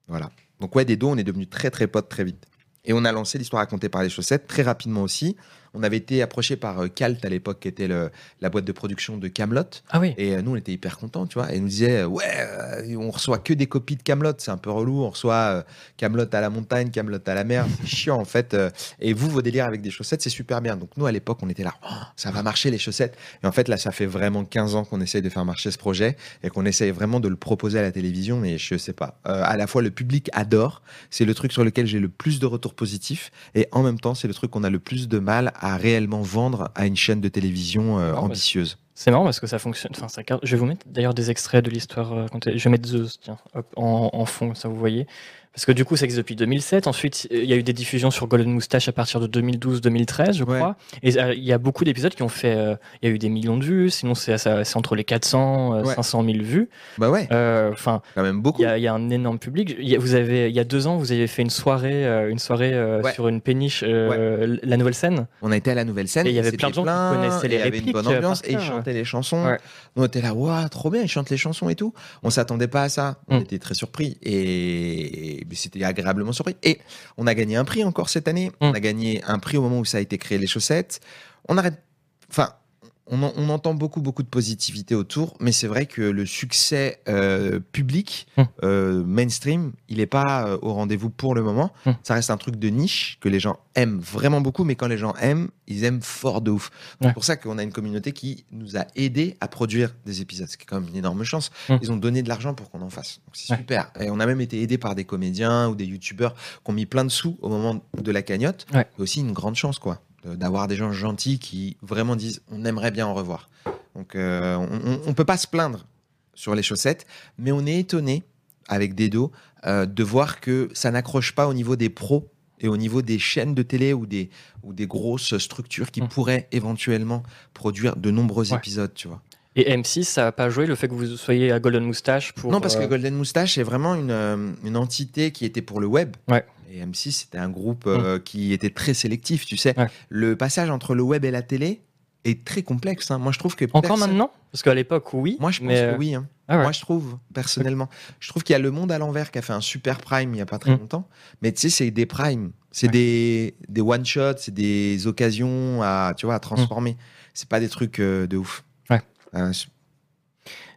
Voilà. Donc, ouais, des dos, on est devenus très, très potes très vite. Et on a lancé l'histoire racontée par les chaussettes très rapidement aussi. On avait été approché par euh, Calt à l'époque, qui était le- la boîte de production de Camelot. Ah oui. Et euh, nous, on était hyper contents, tu vois. Et ils nous disaient, euh, ouais, on reçoit que des copies de Camelot, c'est un peu relou. On reçoit Camelot à la montagne, Camelot à la mer, <laughs> c'est chiant en fait. et vous, vos délires avec des chaussettes, c'est super bien. Donc nous, à l'époque, on était là, Oh, ça va marcher les chaussettes. Et en fait, là, ça fait vraiment 15 ans qu'on essaye de faire marcher ce projet et qu'on essaye vraiment de le proposer à la télévision. Mais je sais pas. Euh, à la fois, le public adore. C'est le truc sur lequel j'ai le plus de retours positifs. Et en même temps, c'est le truc qu'on a le plus de mal à réellement vendre à une chaîne de télévision euh, ambitieuse. C'est marrant parce que ça fonctionne. Enfin, ça... Je vais vous mettre d'ailleurs des extraits de l'histoire. euh. Je vais mettre Zeus, tiens, hop, en, en fond, ça vous voyez. Parce que du coup, ça existe depuis 2007. Ensuite, il y a eu des diffusions sur Golden Moustache à partir de 2012-2013, je Ouais. crois. Et euh, il y a beaucoup d'épisodes qui ont fait. euh, Il y a eu des millions de vues. Sinon, c'est entre les 400 et Ouais. 500 000 vues. Bah ouais, Euh, Enfin, quand même beaucoup. il y, a- il y a un énorme public. Il y a, vous avez, il y a deux ans, vous avez fait une soirée, euh, une soirée euh, Ouais. sur une péniche, euh, la nouvelle scène. On a été à la nouvelle scène. Et il y avait plein de gens qui connaissaient les Il y avait une bonne répliques, euh, ambiance et ils cœur. chantaient les chansons. On était là, waouh, trop bien, ils chantent les chansons et tout. On s'attendait pas à ça. On Mm. était très surpris et c'était agréablement surpris. Et on a gagné un prix encore cette année. On Mm. a gagné un prix au moment où ça a été créé les chaussettes. On arrête. Enfin. On, en- on entend beaucoup beaucoup de positivité autour, mais c'est vrai que le succès euh, public, Mm. euh, mainstream, il n'est pas euh, au rendez-vous pour le moment. Mm. Ça reste un truc de niche que les gens aiment vraiment beaucoup, mais quand les gens aiment, ils aiment fort de ouf. Ouais. C'est pour ça qu'on a une communauté qui nous a aidé à produire des épisodes, ce qui est quand même une énorme chance. Mm. Ils ont donné de l'argent pour qu'on en fasse. Donc c'est Ouais. super. Et on a même été aidé par des comédiens ou des youtubeurs qui ont mis plein de sous au moment de la cagnotte. Ouais. C'est aussi une grande chance, quoi, d'avoir des gens gentils qui vraiment disent on aimerait bien en revoir. Donc euh, on, on peut pas se plaindre sur les chaussettes, mais on est étonné avec Dedo euh, de voir que ça n'accroche pas au niveau des pros et au niveau des chaînes de télé ou des, ou des grosses structures qui Mm. pourraient éventuellement produire de nombreux Ouais. épisodes, tu vois. Et M6, ça n'a pas joué le fait que vous soyez à Golden Moustache pour. non, parce que euh, Golden Moustache est vraiment une, euh, une entité qui était pour le web. Ouais. Et M6, c'était un groupe euh, qui était très sélectif, tu sais. Ouais. Le passage entre le web et la télé est très complexe. hein. Moi, je trouve que Encore personne- maintenant? Parce qu'à l'époque, oui. Moi, je pense mais, euh, que oui. hein. ah ouais. Moi, je trouve, personnellement. Je trouve qu'il y a Le Monde à l'envers qui a fait un super prime il n'y a pas très Mm. longtemps. Mais tu sais, c'est des primes. C'est Ouais. des, des one-shots, c'est des occasions à, tu vois, à transformer. C'est pas des trucs euh, de ouf. Ouais.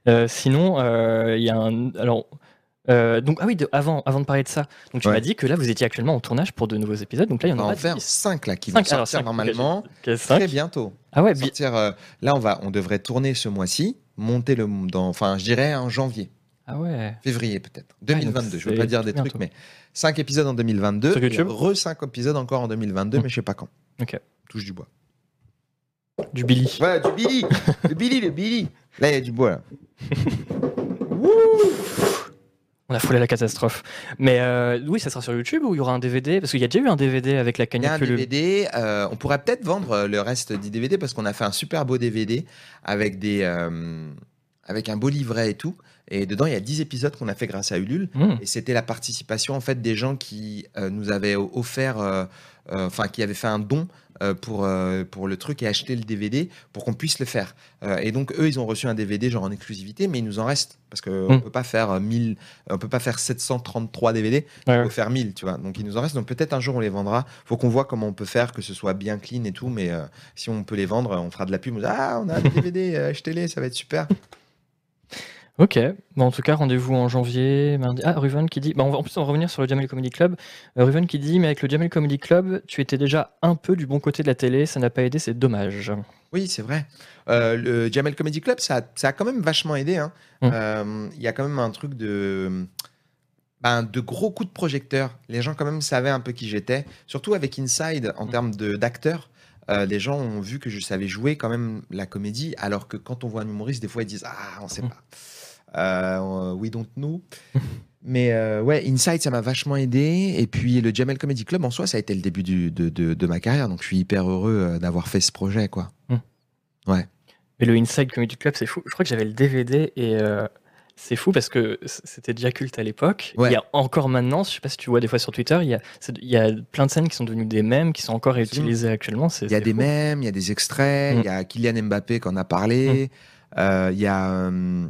Euh, sinon, il y a un. Alors. Euh, donc, ah oui, de- avant, avant de parler de ça, donc tu Ouais. m'as dit que là vous étiez actuellement en tournage pour de nouveaux épisodes, donc là il y on en va en aura faire 10. 5 là qui Cinq, vont alors sortir cinq, normalement très bientôt. Ah ouais, Sortir, euh, là, on, va, on devrait tourner ce mois-ci, monter le. Dans, enfin, je dirais en janvier, ah ouais. février peut-être. donc 2022. je veux pas dire des bientôt. trucs, mais 5 épisodes en 2022. Sur YouTube et re 5 épisodes encore en 2022, Mm. mais je sais pas quand. Ok. Touche du bois. Du Billy. Ouais, du Billy Le Billy, le Billy Là, il y a du bois, là. <laughs> On a foulé la catastrophe. Mais euh, oui, ça sera sur YouTube ou il y aura un DVD Parce qu'il y a déjà eu un DVD avec la Il y a un canicule. DVD. euh, on pourrait peut-être vendre le reste du DVD parce qu'on a fait un super beau DVD avec, des, euh, avec un beau livret et tout. Et dedans, il y a 10 épisodes qu'on a fait grâce à Ulule. Mmh. Et c'était la participation en fait des gens qui nous avaient offert, enfin qui avaient fait un don euh, pour, euh, pour le truc et acheter le DVD pour qu'on puisse le faire. Euh, et donc eux, ils ont reçu un DVD genre en exclusivité, mais il nous en reste parce que on Mm. peut pas faire euh, 1000, on peut pas faire 733 DVD, il ouais. faut faire 1000, tu vois. Donc il nous en reste. Donc peut-être un jour on les vendra. Faut qu'on voit comment on peut faire que ce soit bien clean et tout, mais euh, si on peut les vendre, on fera de la pub. On dit, ah, on a des DVD, euh, achetez-les, ça va être super. Ok, bon, en tout cas, rendez-vous en janvier. Ah, Ruven qui dit, bah, on va, en plus on va revenir sur le Jamel Comedy Club. Euh, Ruven qui dit, mais avec le Jamel Comedy Club, tu étais déjà un peu du bon côté de la télé, ça n'a pas aidé, c'est dommage. Oui, c'est vrai. Euh, le Jamel Comedy Club, ça, ça, a quand même vachement aidé. Hein. Hum. Euh, il y a quand même un truc de, ben, de gros coups de projecteur. Les gens quand même savaient un peu qui j'étais, surtout avec Inside en hum. termes d'acteurs. Euh, les gens ont vu que je savais jouer quand même la comédie, alors que quand on voit un humoriste, des fois ils disent Ah, on sait hum. pas. Euh, we don't know. <laughs> Mais euh, ouais, Inside, ça m'a vachement aidé. Et puis le Jamel Comedy Club, en soi, ça a été le début de, de, ma carrière. Donc je suis hyper heureux d'avoir fait ce projet, quoi. Ouais. Mais le Inside Comedy Club, c'est fou. Je crois que j'avais le DVD et c'est fou parce que c'était déjà culte à l'époque. Il y a encore maintenant, je sais pas si tu vois des fois sur Twitter, il y a, il y a plein de scènes qui sont devenues des mèmes, qui sont encore utilisées actuellement. Il y a des mèmes, il y a des extraits, il y a. Kylian Mbappé qui en a parlé. Mm. Euh, il y a euh,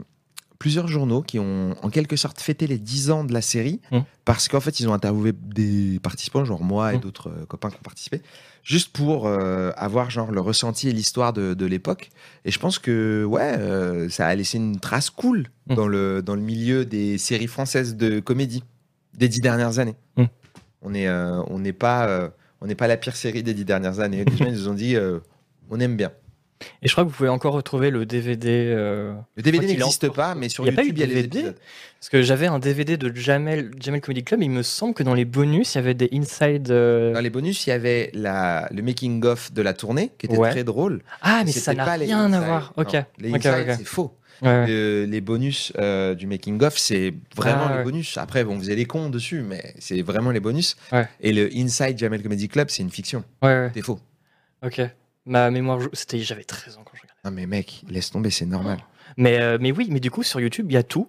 plusieurs journaux qui ont en quelque sorte fêté les 10 ans de la série mm. parce qu'en fait, ils ont interviewé des participants, genre moi et d'autres euh, copains qui ont participé juste pour euh, avoir genre le ressenti et l'histoire de, l'époque. Et je pense que ouais, euh, ça a laissé une trace cool mm. dans, le, dans le milieu des séries françaises de comédie des dix dernières années. On n'est on n'est pas, on n'est pas la pire série des dix dernières années. Les gens ils nous ont dit on aime bien. Et je crois que vous pouvez encore retrouver le DVD. Euh, le DVD n'existe pas, mais sur YouTube, il y a les DVD. Parce que j'avais un DVD de Jamel, Jamel Comedy Club. Il me semble que dans les bonus, il y avait des inside. Euh, dans les bonus, il y avait la, le making of de la tournée, qui était très drôle. Ah, mais ça n'a rien à voir. Ok. les inside, c'est faux. les bonus euh, du making of, c'est vraiment ah, les bonus. Après, on faisait les cons dessus, mais c'est vraiment les bonus. Et le Inside Jamel Comedy Club, c'est une fiction. C'est faux. Ok. Ma mémoire, c'était j'avais 13 ans quand je regardais. Ah mais mec, laisse tomber, c'est normal. Mais, euh, mais oui, mais du coup sur YouTube, il y a tout.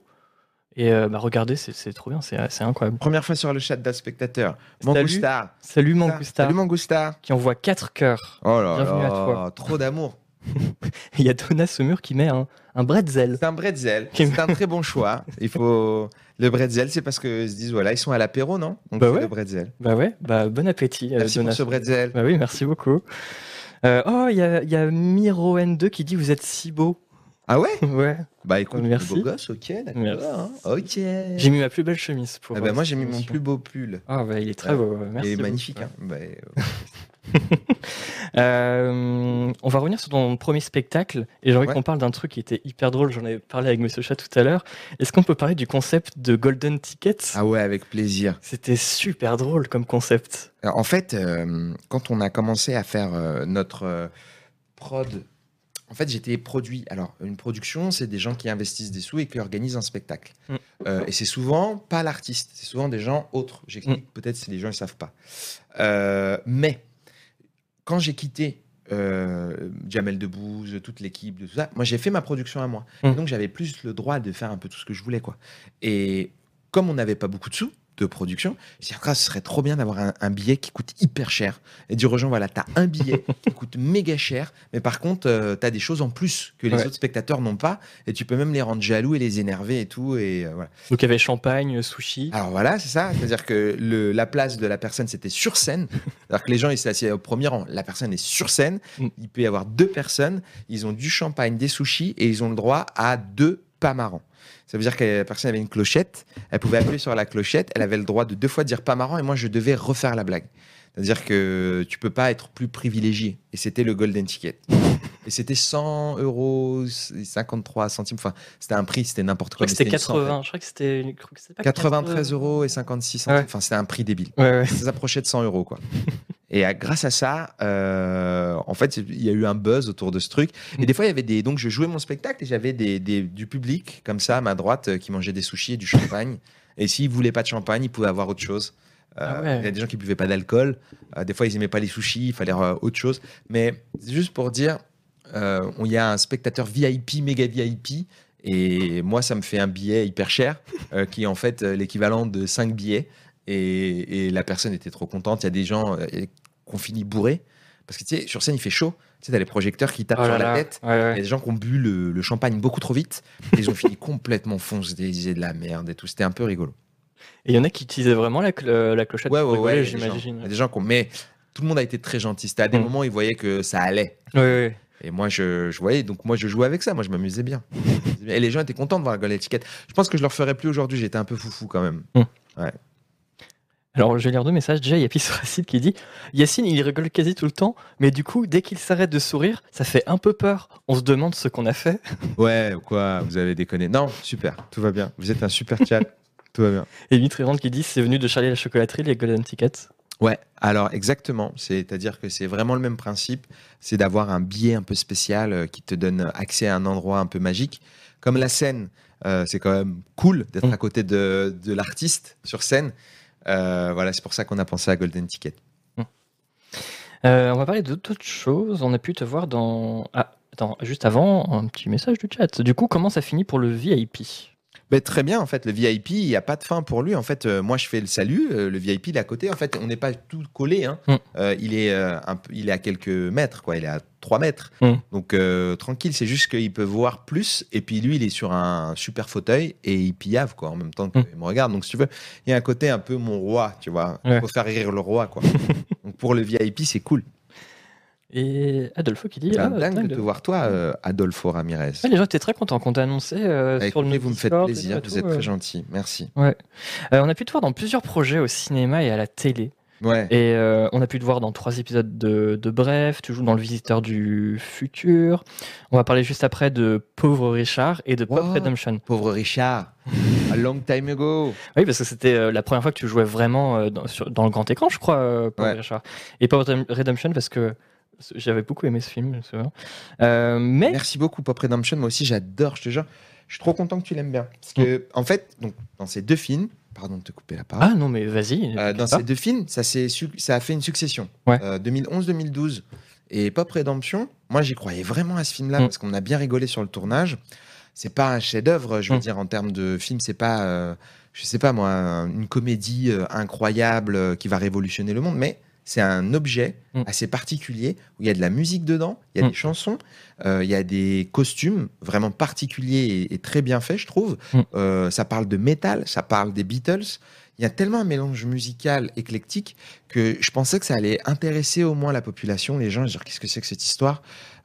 Et euh, bah regardez, c'est trop bien, c'est incroyable. Première fois sur le chat d'un spectateur. Mangoustar. Salut Mangoustar. Salut Mangoustar. Qui envoie 4 cœurs. Oh là Bienvenue à toi. trop d'amour. <laughs> Il y a Donna Saumur qui met un, un bretzel. C'est un bretzel. C'est un très bon choix. Il faut <laughs> le bretzel, c'est parce que se disent voilà, ils sont à l'apéro, non? Donc bah ouais. le bretzel. Bah ouais, bah bon appétit. Euh, merci Donna. pour ce bretzel. Bah oui, merci beaucoup. Euh, oh, il y a, y a Miroen2 qui dit Vous êtes si beau. Ah ouais? <laughs> Ouais. Bah écoute, merci. beau gosse, ok, d'accord. Hein. Ok. J'ai mis ma plus belle chemise pour. Ah bah, moi j'ai mis mon plus beau pull. Ah bah il est très beau, merci. Il est magnifique. Hein. Bah, euh, <laughs> <laughs> Euh, on va revenir sur ton premier spectacle et j'aimerais qu'on parle d'un truc qui était hyper drôle. J'en avais parlé avec Monsieur Chat tout à l'heure. Est-ce qu'on peut parler du concept de Golden Tickets? Ah ouais, avec plaisir. C'était super drôle comme concept. En fait, euh, quand on a commencé à faire euh, notre prod, en fait, j'étais produit. Alors, une production, c'est des gens qui investissent des sous et qui organisent un spectacle. Mm. et c'est souvent pas l'artiste, c'est souvent des gens autres. J'explique, mm. peut-être si les gens ne savent pas. mais quand j'ai quitté euh, Jamel Debbouze, toute l'équipe, de tout ça, moi j'ai fait ma production à moi. Mmh. donc j'avais plus le droit de faire un peu tout ce que je voulais. quoi. Et comme on n'avait pas beaucoup de sous, de production. Dis, ah, ce serait trop bien d'avoir un, billet qui coûte hyper cher. Et dire aux gens, voilà, tu as un billet <laughs> qui coûte méga cher, mais par contre, euh, tu as des choses en plus que les autres spectateurs n'ont pas, et tu peux même les rendre jaloux et les énerver et tout. Et, euh, voilà. Donc il y avait champagne, sushi. Alors voilà, c'est ça. C'est-à-dire que le, la place de la personne, c'était sur scène. C'est-à-dire que les gens, ils s'assiedent au premier rang. La personne est sur scène. Mm. Il peut y avoir deux personnes. Ils ont du champagne, des sushis, et ils ont le droit à deux pas marrants. Ça veut dire que la personne avait une clochette, elle pouvait appuyer sur la clochette, elle avait le droit de deux fois dire pas marrant et moi je devais refaire la blague. C'est-à-dire que tu peux pas être plus privilégié. Et c'était le golden ticket. Et c'était 100 euros, 53 centimes. Enfin, c'était un prix, c'était n'importe quoi. C'était 80. Je crois que c'était 93 euros et 56 centimes. Enfin, c'était un prix débile. Ça s'approchait de 100 euros, quoi. Et grâce à ça, euh, en fait, il y a eu un buzz autour de ce truc. Et des fois, il y avait des. Donc, je jouais mon spectacle et j'avais des, du public, comme ça, à ma droite, euh, qui mangeait des sushis et du champagne. Et s'ils voulaient pas de champagne, ils pouvaient avoir autre chose. Euh, ah il y a des gens qui buvaient pas d'alcool. des fois, ils aimaient pas les sushis, il fallait autre chose. Mais juste pour dire, il y a un spectateur VIP, méga VIP. Et moi, ça me fait un billet hyper cher, qui est en fait l'équivalent de 5 billets. Et, la personne était trop contente. Il y a des gens qu'on finit bourré. Parce que tu sais, sur scène, il fait chaud. Tu sais, t'as les projecteurs qui tapent oh sur la tête. Il y a des gens qui ont bu le, champagne beaucoup trop vite. ils ont fini <laughs> complètement foncés. Ils disaient de la merde et tout. C'était un peu rigolo. Et il y en a qui utilisaient vraiment la, la clochette ouais, ouais, ouais, j'imagine. Il y a des gens qui ont... Mais tout le monde a été très gentil. C'était à des mm. moments où ils voyaient que ça allait. Oui, Et moi, je, je voyais, donc moi, je jouais avec ça. Moi, je m'amusais bien. Et les gens étaient contents de voir la Golden Ticket. Je pense que je leur ferai plus aujourd'hui. J'étais un peu foufou quand même. Hum. Alors, je vais lire deux messages. Déjà, il y a Pis sur site qui dit Yacine, il rigole quasi tout le temps, mais du coup, dès qu'il s'arrête de sourire, ça fait un peu peur. On se demande ce qu'on a fait. <laughs> Ouais, ou quoi Vous avez déconné. Non, super. Tout va bien. Vous êtes un super chat. <laughs> tout va bien. Et Mitrivante qui dit C'est venu de Charlie la chocolaterie, les Golden Tickets. Ouais, alors exactement. C'est-à-dire que c'est vraiment le même principe. C'est d'avoir un billet un peu spécial euh, qui te donne accès à un endroit un peu magique. Comme la scène, euh, c'est quand même cool d'être Mm. à côté de, de l'artiste sur scène. Euh, voilà, c'est pour ça qu'on a pensé à Golden Ticket. Euh, on va parler d'autres choses. On a pu te voir dans. Ah, attends, juste avant, un petit message du chat. Du coup, comment ça finit pour le VIP Ben, très bien, en fait, le VIP, il n'y a pas de fin pour lui. En fait, euh, moi, je fais le salut, euh, le VIP, il est à côté. En fait, on n'est pas tout collé. hein. Mm. Euh, il, est, un peu, il est à quelques mètres, quoi. Il est à 3 mètres. Mm. Donc, tranquille, c'est juste qu'il peut voir plus. Et puis, lui, il est sur un super fauteuil et il piave, quoi, en même temps qu'il Mm. me regarde. Donc, si tu veux, il y a un côté un peu mon roi, tu vois. Ouais. Il faut faire rire le roi, quoi. <laughs> Donc, pour le VIP, c'est cool. Et Adolfo qui dit C'est ah, dingue dingue de te voir, toi, euh, Adolfo Ramirez. Ouais, les gens étaient très contents qu'on t'a annoncé euh, Bah, sur le vous me faites plaisir, vous tout, êtes très gentil. Merci. Euh, on a pu te voir dans plusieurs projets au cinéma et à la télé. Ouais. Et euh, on a pu te voir dans trois épisodes de, de Bref. Tu joues dans Le Visiteur du Futur. On va parler juste après de Pauvre Richard et de Pop Wow. Redemption. Pauvre Richard, a long time ago. Oui, parce que c'était la première fois que tu jouais vraiment dans, sur- dans le grand écran, je crois, Pauvre Ouais. Richard. Et Pop Redemption parce que j'avais beaucoup aimé ce film, je me souviens. Euh, mais Merci beaucoup, Pop Redemption. Moi aussi, j'adore, je te jure. Je suis trop content que tu l'aimes bien. Parce que, en fait, donc, dans ces deux films, pardon de te couper la parole, ah non, mais vas-y. euh, dans pas. ces deux films, ça, ça a fait une succession. Ouais. Euh, 2011-2012. Et Pop Redemption, moi, j'y croyais vraiment à ce film-là Mm. parce qu'on a bien rigolé sur le tournage. C'est pas un chef-d'œuvre, je veux Mm. dire, en termes de film, c'est pas, euh, je sais pas moi, un- une comédie incroyable qui va révolutionner le monde, mais c'est un objet Mm. assez particulier où il y a de la musique dedans, il y a Mm. des chansons, euh, il y a des costumes vraiment particuliers et, et très bien faits, je trouve. Mm. Euh, ça parle de métal, ça parle des Beatles. Il y a tellement un mélange musical éclectique que je pensais que ça allait intéresser au moins la population, les gens, dire qu'est-ce que c'est que cette histoire?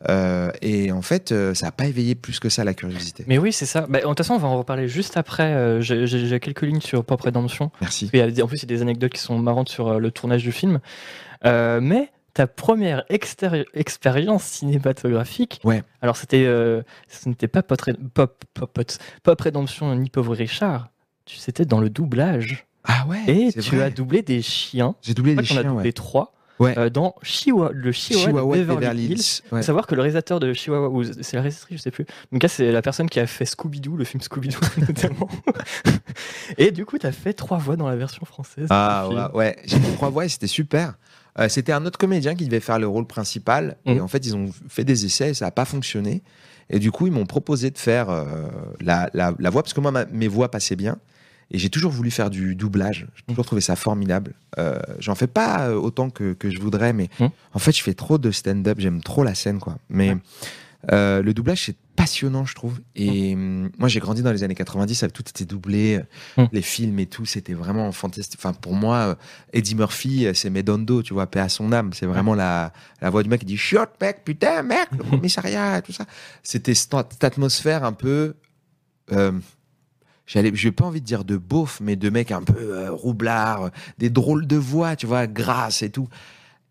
Euh, Et en fait, euh, ça n'a pas éveillé plus que ça la curiosité. Mais oui, c'est ça. Bah, de toute façon, on va en reparler juste après. Euh, J'ai quelques lignes sur Pop Redemption. Merci. En plus, il y a des anecdotes qui sont marrantes sur le tournage du film. Euh, mais ta première expérience cinématographique, Ouais. alors c'était, euh, ce n'était pas Pop, Pop, Pop, Redemption ni Pauvre Richard. C'était dans le doublage. Ah ouais Et tu vrai. as doublé des chiens. J'ai doublé des crois qu'on a chiens, doublé ouais. trois. Ouais. euh, dans Chihuahua, le Chihuahua, Chihuahua de Beverly, Beverly Hills. Ouais. savoir que le réalisateur de Chihuahua, ou c'est la réalisatrice, je sais plus. Donc là, c'est la personne qui a fait Scooby-Doo, le film Scooby-Doo <laughs> notamment. <laughs> et du coup, tu as fait trois voix dans la version française. Ah <laughs> ouais, ouais. j'ai fait trois voix et c'était super. Euh, c'était un autre comédien qui devait faire le rôle principal. Et Mhm. en fait, ils ont fait des essais et ça n'a pas fonctionné. Et du coup, ils m'ont proposé de faire euh, la, la- la voix, parce que moi, ma- mes voix passaient bien. Et j'ai toujours voulu faire du doublage. J'ai toujours trouvé ça formidable. Euh, J'en fais pas euh, autant que, que je voudrais, mais Mhm. en fait, je fais trop de stand-up. J'aime trop la scène, quoi. Mais euh, le doublage, c'est passionnant, je trouve. Et hum, moi, j'ai grandi dans les années 90, ça, tout était doublé. Les films et tout, c'était vraiment fantastique. Enfin, pour moi, Eddie Murphy, c'est Medondo, tu vois, paix à son âme. C'est vraiment la, la voix du mec qui dit Shot, mec, putain, mec, <laughs> le commissariat, tout ça. C'était cette, cette atmosphère un peu. Euh, J'allais, j'ai pas envie de dire de beauf, mais de mec un peu euh, roublard, des drôles de voix, tu vois, grasses et tout.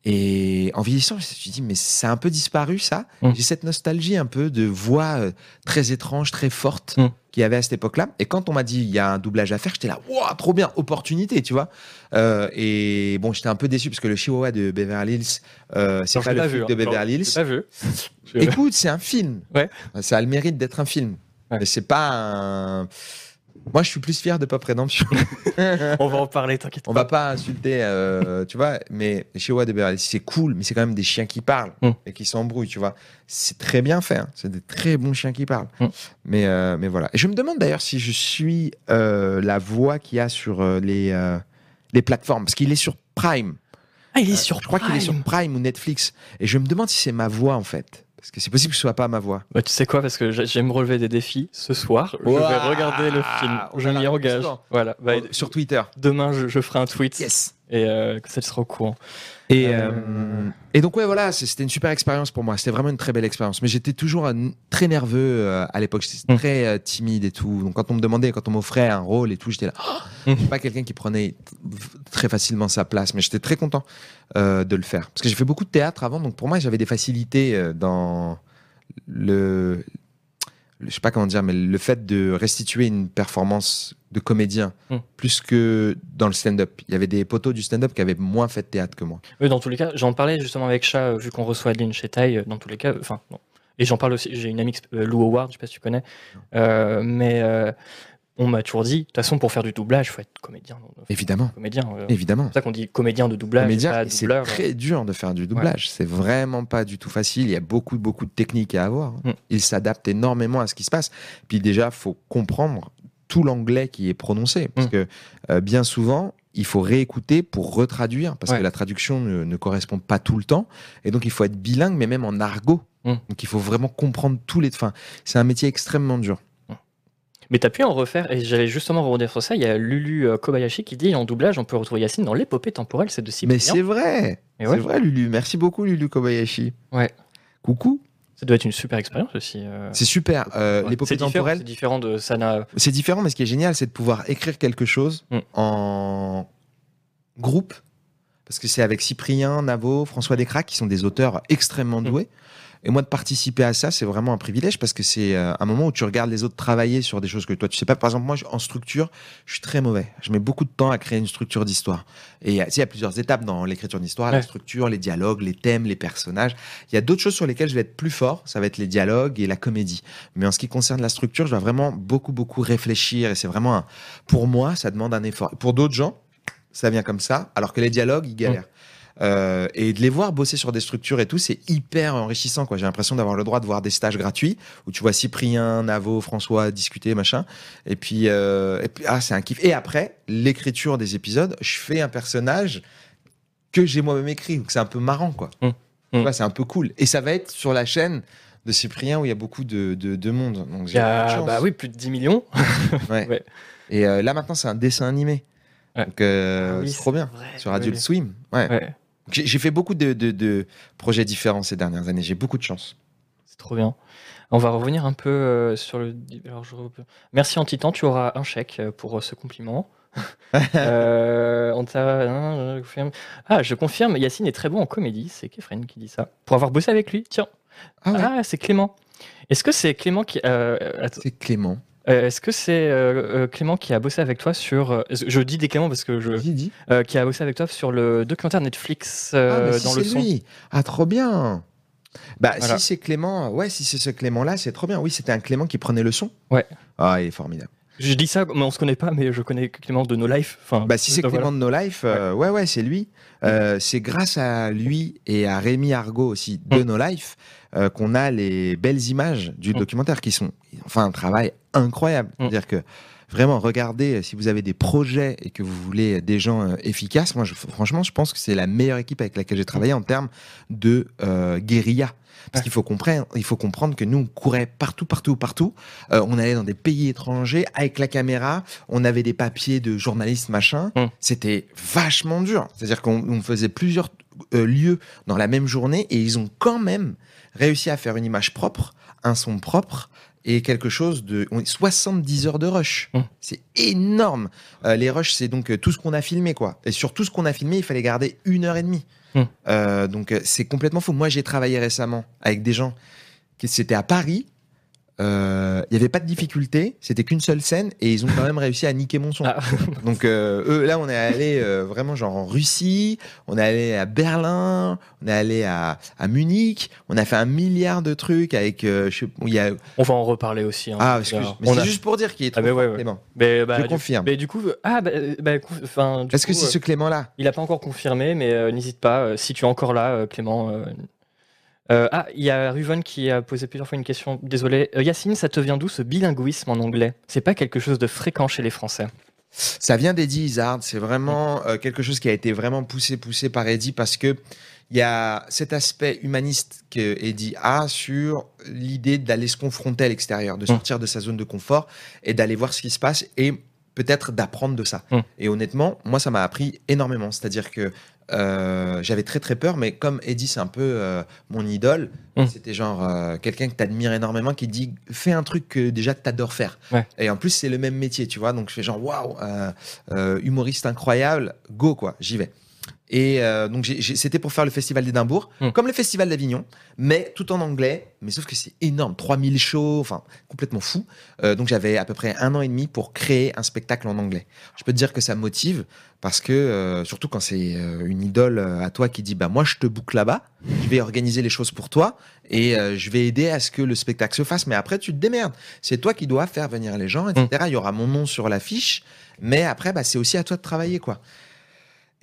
Et en vieillissant, je me suis dit, mais c'est un peu disparu ça. Mm. J'ai cette nostalgie un peu de voix euh, très étrange, très forte Mm. qu'il y avait à cette époque-là. Et quand on m'a dit, il y a un doublage à faire, j'étais là, waouh, trop bien, opportunité, tu vois. Euh, et bon, j'étais un peu déçu parce que le Chihuahua de Beverly Hills, euh, c'est pas le film hein. de Beverly Hills. pas vu. Écoute, c'est un film. Ouais. Ça a le mérite d'être un film. Ouais. Mais c'est pas un. Moi, je suis plus fier de Pop Redemption. <laughs> On va en parler, t'inquiète On pas. va pas insulter, euh, tu vois, mais Beverly Hills, c'est cool, mais c'est quand même des chiens qui parlent Mm. et qui s'embrouillent, tu vois. C'est très bien fait, hein. c'est des très bons chiens qui parlent. Mm. Mais, euh, mais voilà. Et je me demande d'ailleurs si je suis euh, la voix qu'il y a sur les, les plateformes, parce qu'il est sur Prime. Ah, il est sur Je crois qu'il est sur Prime. Prime ou Netflix. Et je me demande si c'est ma voix, en fait. Parce que c'est possible que ce soit pas ma voix. Bah, tu sais quoi, parce que j'ai- j'aime relever des défis. Ce soir, je vais regarder le film. on Je m'y engage. Voilà. Bah, sur Twitter. demain, je, je ferai un tweet. Yes. Et euh, que ça sera au courant. Et, euh, et donc ouais voilà, c'était une super expérience pour moi. C'était vraiment une très belle expérience. Mais j'étais toujours très nerveux à l'époque. J'étais mm. très timide et tout. Donc quand on me demandait, quand on m'offrait un rôle et tout, j'étais là. Oh je suis pas quelqu'un qui prenait très facilement sa place, mais j'étais très content de le faire parce que j'ai fait beaucoup de théâtre avant. Donc pour moi, j'avais des facilités dans le je sais pas comment dire, mais le fait de restituer une performance de comédien hmm. plus que dans le stand-up. Il y avait des poteaux du stand-up qui avaient moins fait de théâtre que moi. Oui, dans tous les cas, j'en parlais justement avec Chat, euh, vu qu'on reçoit Adeline chez Taille, euh, dans tous les cas, enfin, Et j'en parle aussi, j'ai une amie, euh, Lou Howard, je sais pas si tu connais, mais on m'a toujours dit, de toute façon, pour faire du doublage, il faut être comédien. Évidemment. Comédien. Évidemment. C'est ça qu'on dit comédien de doublage. Comédien, c'est très dur de faire du doublage. C'est vraiment pas du tout facile. Il y a beaucoup, beaucoup de techniques à avoir. Mm. Il s'adapte énormément à ce qui se passe. Puis déjà, faut comprendre tout l'anglais qui est prononcé. Parce mm. que euh, bien souvent, il faut réécouter pour retraduire. Parce que la traduction ne, correspond pas tout le temps. Et donc, il faut être bilingue, mais même en argot. Mm. Donc, il faut vraiment comprendre tous les. Enfin, c'est un métier extrêmement dur. Mais tu as pu en refaire, et j'allais justement rebondir sur ça. Il y a Lulu euh, Kobayashi qui dit en doublage, on peut retrouver Yacine dans l'épopée temporelle, c'est de Cyprien. Mais c'est vrai C'est vrai, Lulu. Merci beaucoup, Lulu Kobayashi. Ouais. Coucou. Ça doit être une super expérience aussi. Euh. C'est super. Euh, l'épopée temporelle. C'est différent de Sana. C'est différent, mais ce qui est génial, c'est de pouvoir écrire quelque chose mm. en groupe. Parce que c'est avec Cyprien, Navo, François Descraques, qui sont des auteurs extrêmement mm. Et moi, de participer à ça, c'est vraiment un privilège parce que c'est euh, un moment où tu regardes les autres travailler sur des choses que toi, tu sais pas. Par exemple, moi, en structure, je suis très mauvais. Je mets beaucoup de temps à créer une structure d'histoire. Et il y a plusieurs étapes dans l'écriture d'histoire, la structure, les dialogues, les thèmes, les personnages. Il y a d'autres choses sur lesquelles je vais être plus fort. Ça va être les dialogues et la comédie. Mais en ce qui concerne la structure, je dois vraiment beaucoup, beaucoup réfléchir. Et c'est vraiment, un... pour moi, ça demande un effort. Pour d'autres gens, ça vient comme ça, alors que les dialogues, ils galèrent. Euh, et de les voir bosser sur des structures et tout, c'est hyper enrichissant. Quoi. J'ai l'impression d'avoir le droit de voir des stages gratuits où tu vois Cyprien, Navo, François discuter, machin. Et puis, euh, et puis ah, c'est un kiff. Et après, l'écriture des épisodes, je fais un personnage que j'ai moi-même écrit. Donc c'est un peu marrant, quoi. Mmh. Mmh. c'est un peu cool. Et ça va être sur la chaîne de Cyprien où il y a beaucoup de, de, monde. Donc j'ai bah oui, plus de 10 millions. <laughs> ouais. Et euh, là maintenant, c'est un dessin animé. Donc ah c'est trop bien. sur Adult Swim. ouais. J'ai fait beaucoup de, projets différents ces dernières années. J'ai beaucoup de chance. C'est trop bien. On va revenir un peu euh, sur le. Alors, je... Merci Antitan, tu auras un chèque euh, pour euh, ce compliment. <laughs> on hein, Ah, je confirme, Yacine est très bon en comédie. C'est Kefren qui dit ça. Pour avoir bossé avec lui, tiens. Ah, ah c'est Clément. Est-ce que c'est Clément qui. c'est Clément. Euh, est-ce que c'est euh, euh, Clément qui a bossé avec toi sur. je dis des Clément parce que je. Dis, qui a bossé avec toi sur le documentaire Netflix ah, dans le son. Lui. Ah, trop bien! Bah, si c'est Clément, ouais, si c'est ce Clément-là, c'est trop bien. Oui, c'était un Clément qui prenait le son. Ouais. Ah, il est formidable. Je dis ça, mais on se connaît pas, mais je connais Clément de No Life. Enfin, bah, si c'est Clément de No Life, ouais, ouais, c'est lui. c'est grâce à lui et à Rémi Argot aussi de mm. No Life euh, qu'on a les belles images du mm. documentaire qui sont, enfin, un travail incroyable. Mm. C'est-à-dire que vraiment, regardez, si vous avez des projets et que vous voulez des gens euh, efficaces, moi, franchement, je pense que c'est la meilleure équipe avec laquelle j'ai travaillé en termes de euh, guérilla. Parce qu'il faut comprendre, il faut comprendre que nous, on courait partout, partout, partout. on allait dans des pays étrangers avec la caméra. On avait des papiers de journalistes, machin. Mm. C'était vachement dur. C'est-à-dire qu'on faisait plusieurs lieux dans la même journée et ils ont quand même réussi à faire une image propre, un son propre et quelque chose de 70 heures de rush. Mmh. C'est énorme. Euh, les rushs, c'est donc euh, tout ce qu'on a filmé, quoi. Et sur tout ce qu'on a filmé, il fallait garder une heure et demie. Mmh. Euh, donc c'est complètement fou. Moi, j'ai travaillé récemment avec des gens qui c'était à Paris il euh, n'y avait pas de difficulté, c'était qu'une seule scène et ils ont quand même réussi à niquer mon son. Ah. <laughs> Donc euh, eux, là, on est allé euh, vraiment genre en Russie, on est allé à Berlin, on est allé à, à Munich, on a fait un milliard de trucs avec. Je, y a... On va en reparler aussi. Hein, ah, excuse, mais c'est juste pour dire qu'il est trop ah, mais ouais, Clément. Mais, bah, je confirme. Mais du coup, ah, bah, bah, Est-ce que c'est ce Clément-là Il n'a pas encore confirmé, mais n'hésite pas. si tu es encore là, Clément, euh, ah, il y a Ruven qui a posé plusieurs fois une question. Désolé. Euh, Yacine, ça te vient d'où ce bilinguisme en anglais? C'est pas quelque chose de fréquent chez les Français Ça vient d'Eddie Izzard. C'est vraiment euh, quelque chose qui a été vraiment poussé, poussé par Eddie parce que il y a cet aspect humaniste que Eddie a sur l'idée d'aller se confronter à l'extérieur, de mmh. sortir de sa zone de confort et d'aller voir ce qui se passe. Et peut-être d'apprendre de ça. Mm. Et honnêtement, moi, ça m'a appris énormément. C'est-à-dire que euh, j'avais très très peur, mais comme Eddie, c'est un peu euh, mon idole, Mm. c'était genre euh, quelqu'un que t'admires énormément qui dit fais un truc que déjà t'adores faire. Ouais. Et en plus, c'est le même métier, tu vois. Donc je fais genre waouh, humoriste incroyable, go quoi, j'y vais. Et euh, donc c'était pour faire le festival d'Édimbourg, Mm. comme le festival d'Avignon, mais tout en anglais. Mais sauf que c'est énorme, 3000 shows, enfin complètement fou. Euh, donc j'avais à peu près un an et demi pour créer un spectacle en anglais. Je peux te dire que ça me motive parce que euh, surtout quand c'est euh, une idole euh, à toi qui dit bah moi je te boucle là-bas, je vais organiser les choses pour toi et euh, je vais aider à ce que le spectacle se fasse. Mais après tu te démerdes. C'est toi qui dois faire venir les gens, etc. Il y aura mon nom sur l'affiche, mais après bah, c'est aussi à toi de travailler quoi.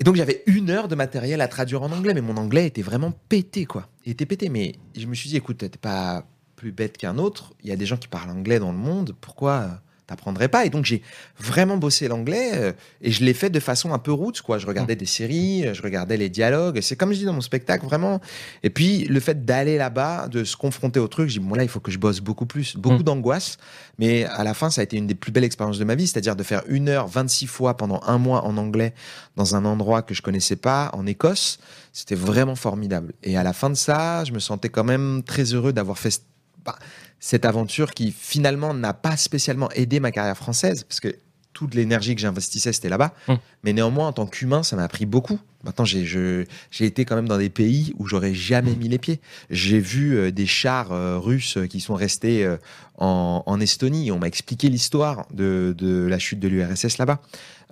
Et donc j'avais une heure de matériel à traduire en anglais, mais mon anglais était vraiment pété, quoi. Il était pété, mais je me suis dit, écoute, t'es pas plus bête qu'un autre. Il y a des gens qui parlent anglais dans le monde. Pourquoi euh, t'apprendrais pas Et donc j'ai vraiment bossé l'anglais euh, et je l'ai fait de façon un peu route, quoi. Je regardais des séries, euh, je regardais les dialogues. C'est comme je dis dans mon spectacle, vraiment. Et puis le fait d'aller là-bas, de se confronter au truc, je dis bon là, il faut que je bosse beaucoup plus, beaucoup Mm. d'angoisse. Mais à la fin, ça a été une des plus belles expériences de ma vie, c'est-à-dire de faire une heure 26 fois pendant un mois en anglais dans un endroit que je connaissais pas, en Écosse. C'était vraiment formidable. Et à la fin de ça, je me sentais quand même très heureux d'avoir fait bah, cette aventure qui finalement n'a pas spécialement aidé ma carrière française, parce que toute l'énergie que j'investissais, c'était là-bas. Mm. Mais néanmoins, en tant qu'humain, ça m'a appris beaucoup. Maintenant, j'ai été quand même dans des pays où j'aurais jamais mis les pieds. J'ai vu euh, des chars euh, russes qui sont restés euh, en, en Estonie. On m'a expliqué l'histoire de, de la chute de l'URSS là-bas.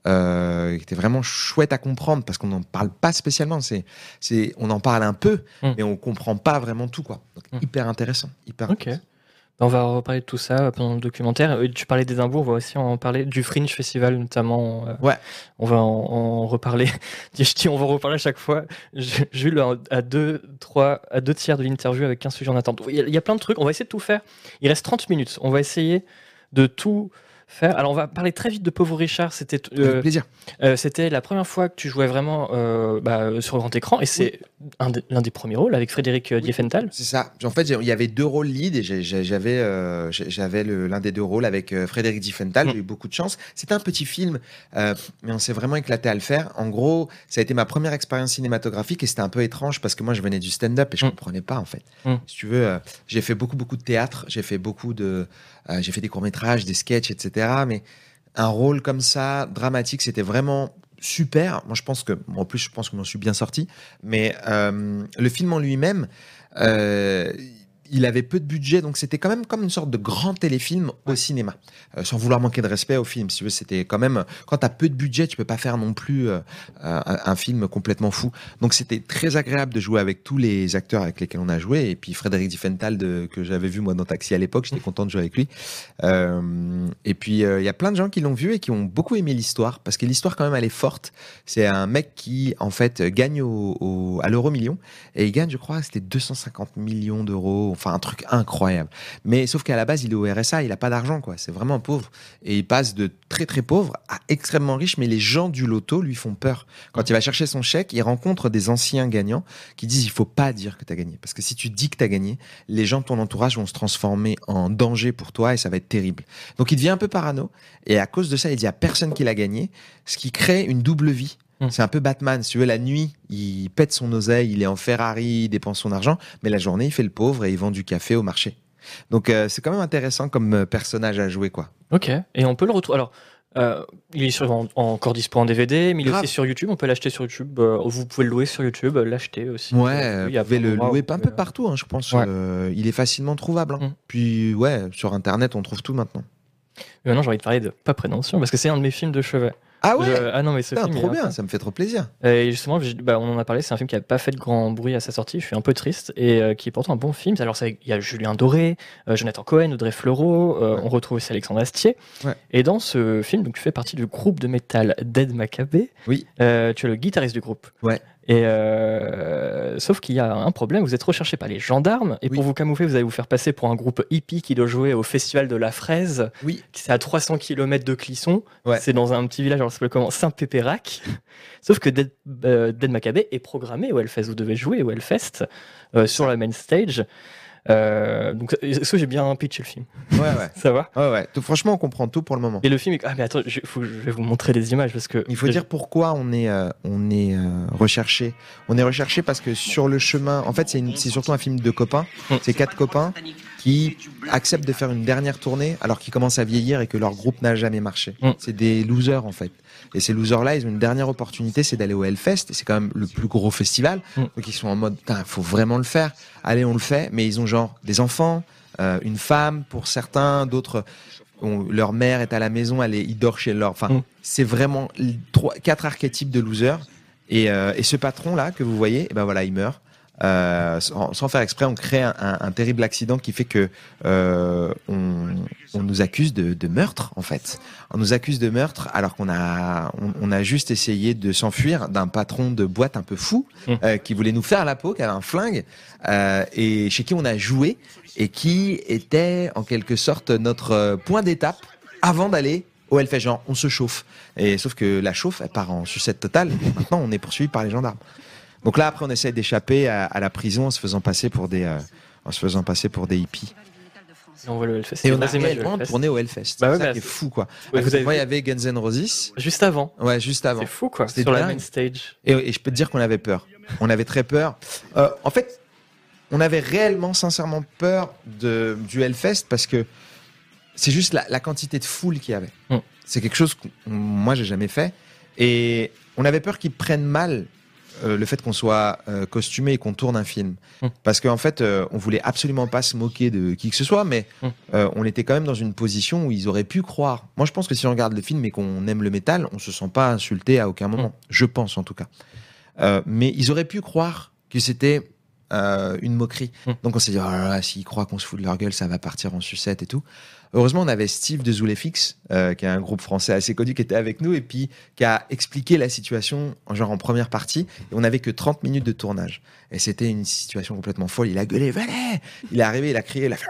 Euh, qui était vraiment chouette à comprendre parce qu'on n'en parle pas spécialement. C'est, on en parle un peu, Mm. mais on comprend pas vraiment tout quoi. Donc, hyper intéressant, hyper. Intéressant. On va reparler de tout ça pendant le documentaire. Euh, Tu parlais d'Édimbourg, on va aussi en parler du Fringe Festival notamment. euh, Ouais. On va en, en reparler. <laughs> Je dis on va en reparler à chaque fois. Jules à deux, trois, à deux tiers de l'interview avec 15 sujets en attente. Il y, a, plein de trucs. On va essayer de tout faire. Il reste 30 minutes. On va essayer de tout faire. Alors on va parler très vite de Pauvre Richard. C'était euh, plaisir. euh, c'était la première fois que tu jouais vraiment euh, bah, sur grand écran et c'est l'un des premiers rôles avec Frédéric euh, Diefenthal. C'est ça. En fait, il y avait deux rôles lead et j'avais euh, j'avais l'un des deux rôles avec euh, Frédéric Diffenthal. Mm. J'ai eu beaucoup de chance. C'était un petit film, euh, mais on s'est vraiment éclaté à le faire. En gros, ça a été ma première expérience cinématographique et c'était un peu étrange parce que moi, je venais du stand-up et je Mm. comprenais pas en fait. Mm. Si tu veux, euh, j'ai fait beaucoup beaucoup de théâtre, j'ai fait beaucoup de, euh, j'ai fait des courts métrages, des sketchs, etc. Mais un rôle comme ça, dramatique, c'était vraiment super. Moi, je pense que, en plus, je pense que je m'en suis bien sorti. Mais euh, le film en lui-même, euh, il avait peu de budget, donc c'était quand même comme une sorte de grand téléfilm au cinéma, Euh, sans vouloir manquer de respect au film. Si tu veux, c'était quand même quand t'as peu de budget, tu peux pas faire non plus euh, un, film complètement fou. Donc c'était très agréable de jouer avec tous les acteurs avec lesquels on a joué, et puis Frédéric Diffenthal que j'avais vu moi dans Taxi à l'époque, j'étais content de jouer avec lui. Euh, et puis il y a plein de gens qui l'ont vu et qui ont beaucoup aimé l'histoire, parce que l'histoire quand même elle est forte. C'est un mec qui en fait gagne au- à l'euro million et il gagne, je crois, c'était 250 millions d'euros, enfin un truc incroyable. Mais sauf qu'à la base, il est au RSA, il a pas d'argent, quoi. C'est vraiment pauvre. Et il passe de très très pauvre à extrêmement riche, mais les gens du loto lui font peur. Quand il va chercher son chèque, il rencontre des anciens gagnants qui disent il faut pas dire que tu as gagné. Parce que si tu dis que tu as gagné, les gens de ton entourage vont se transformer en danger pour toi et ça va être terrible. Donc il devient un peu parano. Et à cause de ça, il dit à personne qu'il a gagné, ce qui crée une double vie. Mm. C'est un peu Batman. Si tu veux, la nuit, il pète son oseille, il est en Ferrari, il dépense son argent, mais la journée, il fait le pauvre et il vend du café au marché. Donc euh, c'est quand même intéressant comme euh, personnage à jouer, quoi. Ok. Et on peut le retrouver. Alors, euh, il est sur, en, encore dispo en DVD, mais il est aussi sur YouTube. On peut l'acheter sur YouTube. euh, vous pouvez le louer sur YouTube, l'acheter aussi. Ouais, vous pouvez le louer un peu partout, hein, je pense. Ouais. Il est facilement trouvable. hein. Mm. Puis ouais, sur Internet, on trouve tout maintenant. Mais maintenant, j'ai envie de parler de Pas Prévention, parce que c'est un de mes films de chevet. Ah ouais Je- Ah non, mais ce Putain, film. il trop bien, ça me fait trop plaisir. Et justement, je- bah, on en a parlé, c'est un film qui n'a pas fait de grand bruit à sa sortie, je suis un peu triste, et euh, qui est pourtant un bon film. Alors, il y a Julien Doré, euh, Jonathan Cohen, Audrey Fleurot, euh, Ouais. on retrouve aussi Alexandre Astier. Ouais. Et dans ce film, donc, tu fais partie du groupe de métal Dead Maccabée. Oui. Tu es le guitariste du groupe. Ouais. Et euh, sauf qu'il y a un problème, vous êtes recherché par les gendarmes, et Oui. pour vous camoufler, vous allez vous faire passer pour un groupe hippie qui doit jouer au Festival de la Fraise, Oui. qui c'est à 300 km de Clisson. Ouais. C'est dans un petit village, alors ça s'appelle comment? Saint-Pépérac. <laughs> Sauf que Dead, euh, Dead Maccabée est programmé au Hellfest. Vous devez jouer au Hellfest euh, sur la main stage. Euh, donc, est-ce que j'ai bien pitché le film? Ouais, ouais. <laughs> Ça va? Ouais, ouais. Donc, franchement, on comprend tout pour le moment. Et le film, est... ah mais attends, je, faut, je vais vous montrer des images parce que il faut dire pourquoi on est euh, on est euh, recherché. On est recherché parce que sur le chemin, en fait, c'est c'est surtout un film de copains. C'est quatre copains qui acceptent de faire une dernière tournée alors qu'ils commencent à vieillir et que leur groupe n'a jamais marché. Mm. C'est des losers en fait. Et ces losers-là, ils ont une dernière opportunité, c'est d'aller au Hellfest. Et c'est quand même le plus gros festival. Mm. Donc ils sont en mode, il faut vraiment le faire. Allez, on le fait. Mais ils ont genre des enfants, euh, une femme pour certains, d'autres. leur mère est à la maison, elle est, ils dorment chez leur. Enfin, Mm. c'est vraiment trois, quatre archétypes de losers. Et, euh, et ce patron là que vous voyez, eh ben voilà, il meurt. Euh, sans, sans faire exprès, on crée un, un- un terrible accident qui fait que euh, on, on nous accuse de, de meurtre en fait. On nous accuse de meurtre alors qu'on a on, on a juste essayé de s'enfuir d'un patron de boîte un peu fou Mm. euh, qui voulait nous faire la peau, qui avait un flingue euh, et chez qui on a joué et qui était en quelque sorte notre euh, point d'étape avant d'aller au Hellfest. Genre, on se chauffe. Et sauf que la chauffe, elle part en sucette totale. Maintenant, on est poursuivi par les gendarmes. Donc là, après, on essaie d'échapper à, à la prison en se faisant passer pour des, euh, en se faisant passer pour des hippies. on voit le Hellfest. Et on a réellement tourné au Hellfest. Bah ouais, ça bah, qui est c'est- fou, quoi. Ouais, vous avez Moi, il y avait Guns N' Roses. Juste avant. Ouais, juste avant. C'est fou quoi. C'était Sur la dingue. main stage. Et, et je peux te dire qu'on avait peur. On avait très peur. Euh, en fait, on avait réellement, sincèrement peur de, du Hellfest parce que c'est juste la, la quantité de foule qu'il y avait. Mm. C'est quelque chose que moi, j'ai jamais fait. Et on avait peur qu'ils prennent mal euh, le fait qu'on soit euh, costumé et qu'on tourne un film. Mm. Parce qu'en fait, euh, on voulait absolument pas se moquer de qui que ce soit, mais Mm. euh, on était quand même dans une position où ils auraient pu croire. Moi, je pense que si on regarde le film et qu'on aime le métal, on se sent pas insulté à aucun moment. Je pense en tout cas. Mais ils auraient pu croire que c'était euh, une moquerie. Mm. Donc on s'est dit, oh là là, s'ils croient qu'on se fout de leur gueule, ça va partir en sucette et tout. Heureusement, on avait Steve de Zoulefix, euh, qui est un groupe français assez connu, qui était avec nous et puis qui a expliqué la situation en genre en première partie. Et on n'avait que 30 minutes de tournage. Et c'était une situation complètement folle. Il a gueulé, venez Il est arrivé, il a crié, il a fait...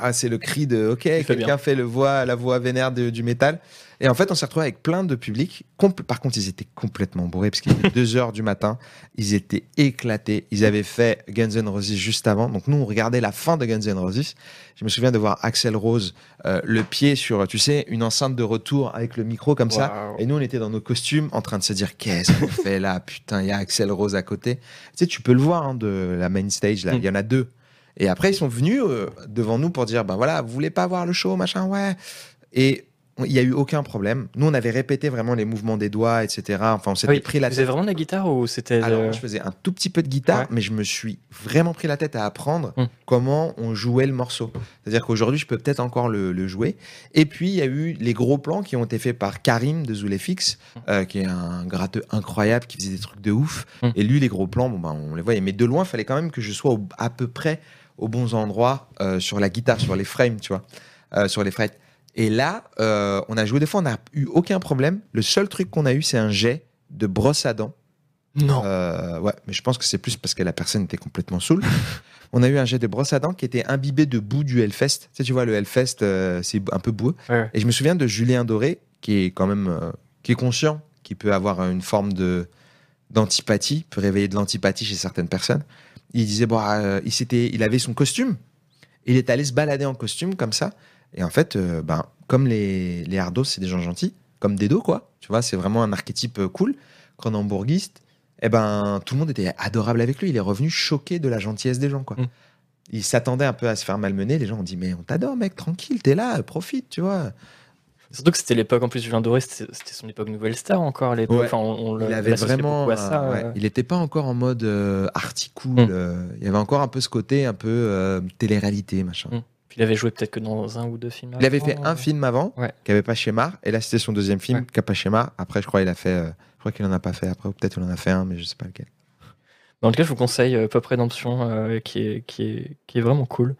Ah, c'est le cri de OK, quelqu'un fait le voix, la voix vénère de- du métal. Et en fait, on s'est retrouvé avec plein de public. Compl- Par contre, ils étaient complètement bourrés parce qu'il était 2 heures du matin. Ils étaient éclatés. Ils avaient fait Guns N' Roses juste avant. Donc nous, on regardait la fin de Guns N' Roses. Je me souviens de voir Axel Rose, euh, le pied sur, tu sais, une enceinte de retour avec le micro comme ça. Et nous, on était dans nos costumes en train de se dire qu'est-ce qu'on fait là? Putain, il y a Axel Rose à côté. Tu sais, tu peux le voir hein, de la main stage là. Mm. Il y en a deux. Et après, ils sont venus euh, devant nous pour dire, ben voilà, vous voulez pas voir le show, machin, ouais. Et il y a eu aucun problème. Nous, on avait répété vraiment les mouvements des doigts, etc. Enfin, on s'était oui, pris la tête. avez vraiment de la guitare ou c'était. Alors, le- je faisais un tout petit peu de guitare, Ouais. mais je me suis vraiment pris la tête à apprendre Mm. comment on jouait le morceau. C'est-à-dire qu'aujourd'hui, je peux peut-être encore le, le jouer. Et puis, il y a eu les gros plans qui ont été faits par Karim de Zoulefix, euh, qui est un gratteux incroyable, qui faisait des trucs de ouf. Mm. Et lui, les gros plans, bon, ben, on les voyait. Mais de loin, il fallait quand même que je sois au- à peu près aux bons endroits euh, sur la guitare, sur les frames, tu vois, euh, sur les frettes. Et là, euh, on a joué des fois, on n'a eu aucun problème. Le seul truc qu'on a eu, c'est un jet de brosse à dents. Non. Ouais, mais je pense que c'est plus parce que la personne était complètement saoule. <laughs> On a eu un jet de brosse à dents qui était imbibé de boue du Hellfest. Tu sais, tu vois, le Hellfest, c'est un peu boueux. Ouais. Et je me souviens de Julien Doré, qui est quand même, qui est conscient, qui peut avoir une forme de d'antipathie, peut réveiller de l'antipathie chez certaines personnes. Il disait, bon, euh, il avait son costume. Il est allé se balader en costume comme ça. Et en fait, euh, ben, comme les, les hardos, c'est des gens gentils, comme Dedo, quoi. Tu vois, c'est vraiment un archétype euh, cool, cronenbourgiste. Et ben, tout le monde était adorable avec lui. Il est revenu choqué de la gentillesse des gens, quoi. Mm. Il s'attendait un peu à se faire malmener. Les gens ont dit, mais on t'adore, mec, tranquille, t'es là, profite, tu vois. Surtout que c'était l'époque en plus Julien Doré, c'était son époque Nouvelle Star encore. Ouais. Enfin, on, on il avait vraiment. beaucoup à ça. euh, ouais. Il n'était pas encore en mode euh, arty cool. Mm. euh, il y avait encore un peu ce côté un peu euh, télé-réalité, machin. Mm. Puis il avait joué peut-être que dans un ou deux films. Il avait fait un film avant, qui avait pas schéma, et là c'était son deuxième film, qui a pas schéma. Après, je crois il a fait. je crois qu'il en a pas fait après, ou peut-être il en a fait un, mais je sais pas lequel. Mais en tout cas, je vous conseille euh, Pop Redemption, euh, qui, est, qui, est, qui est vraiment cool.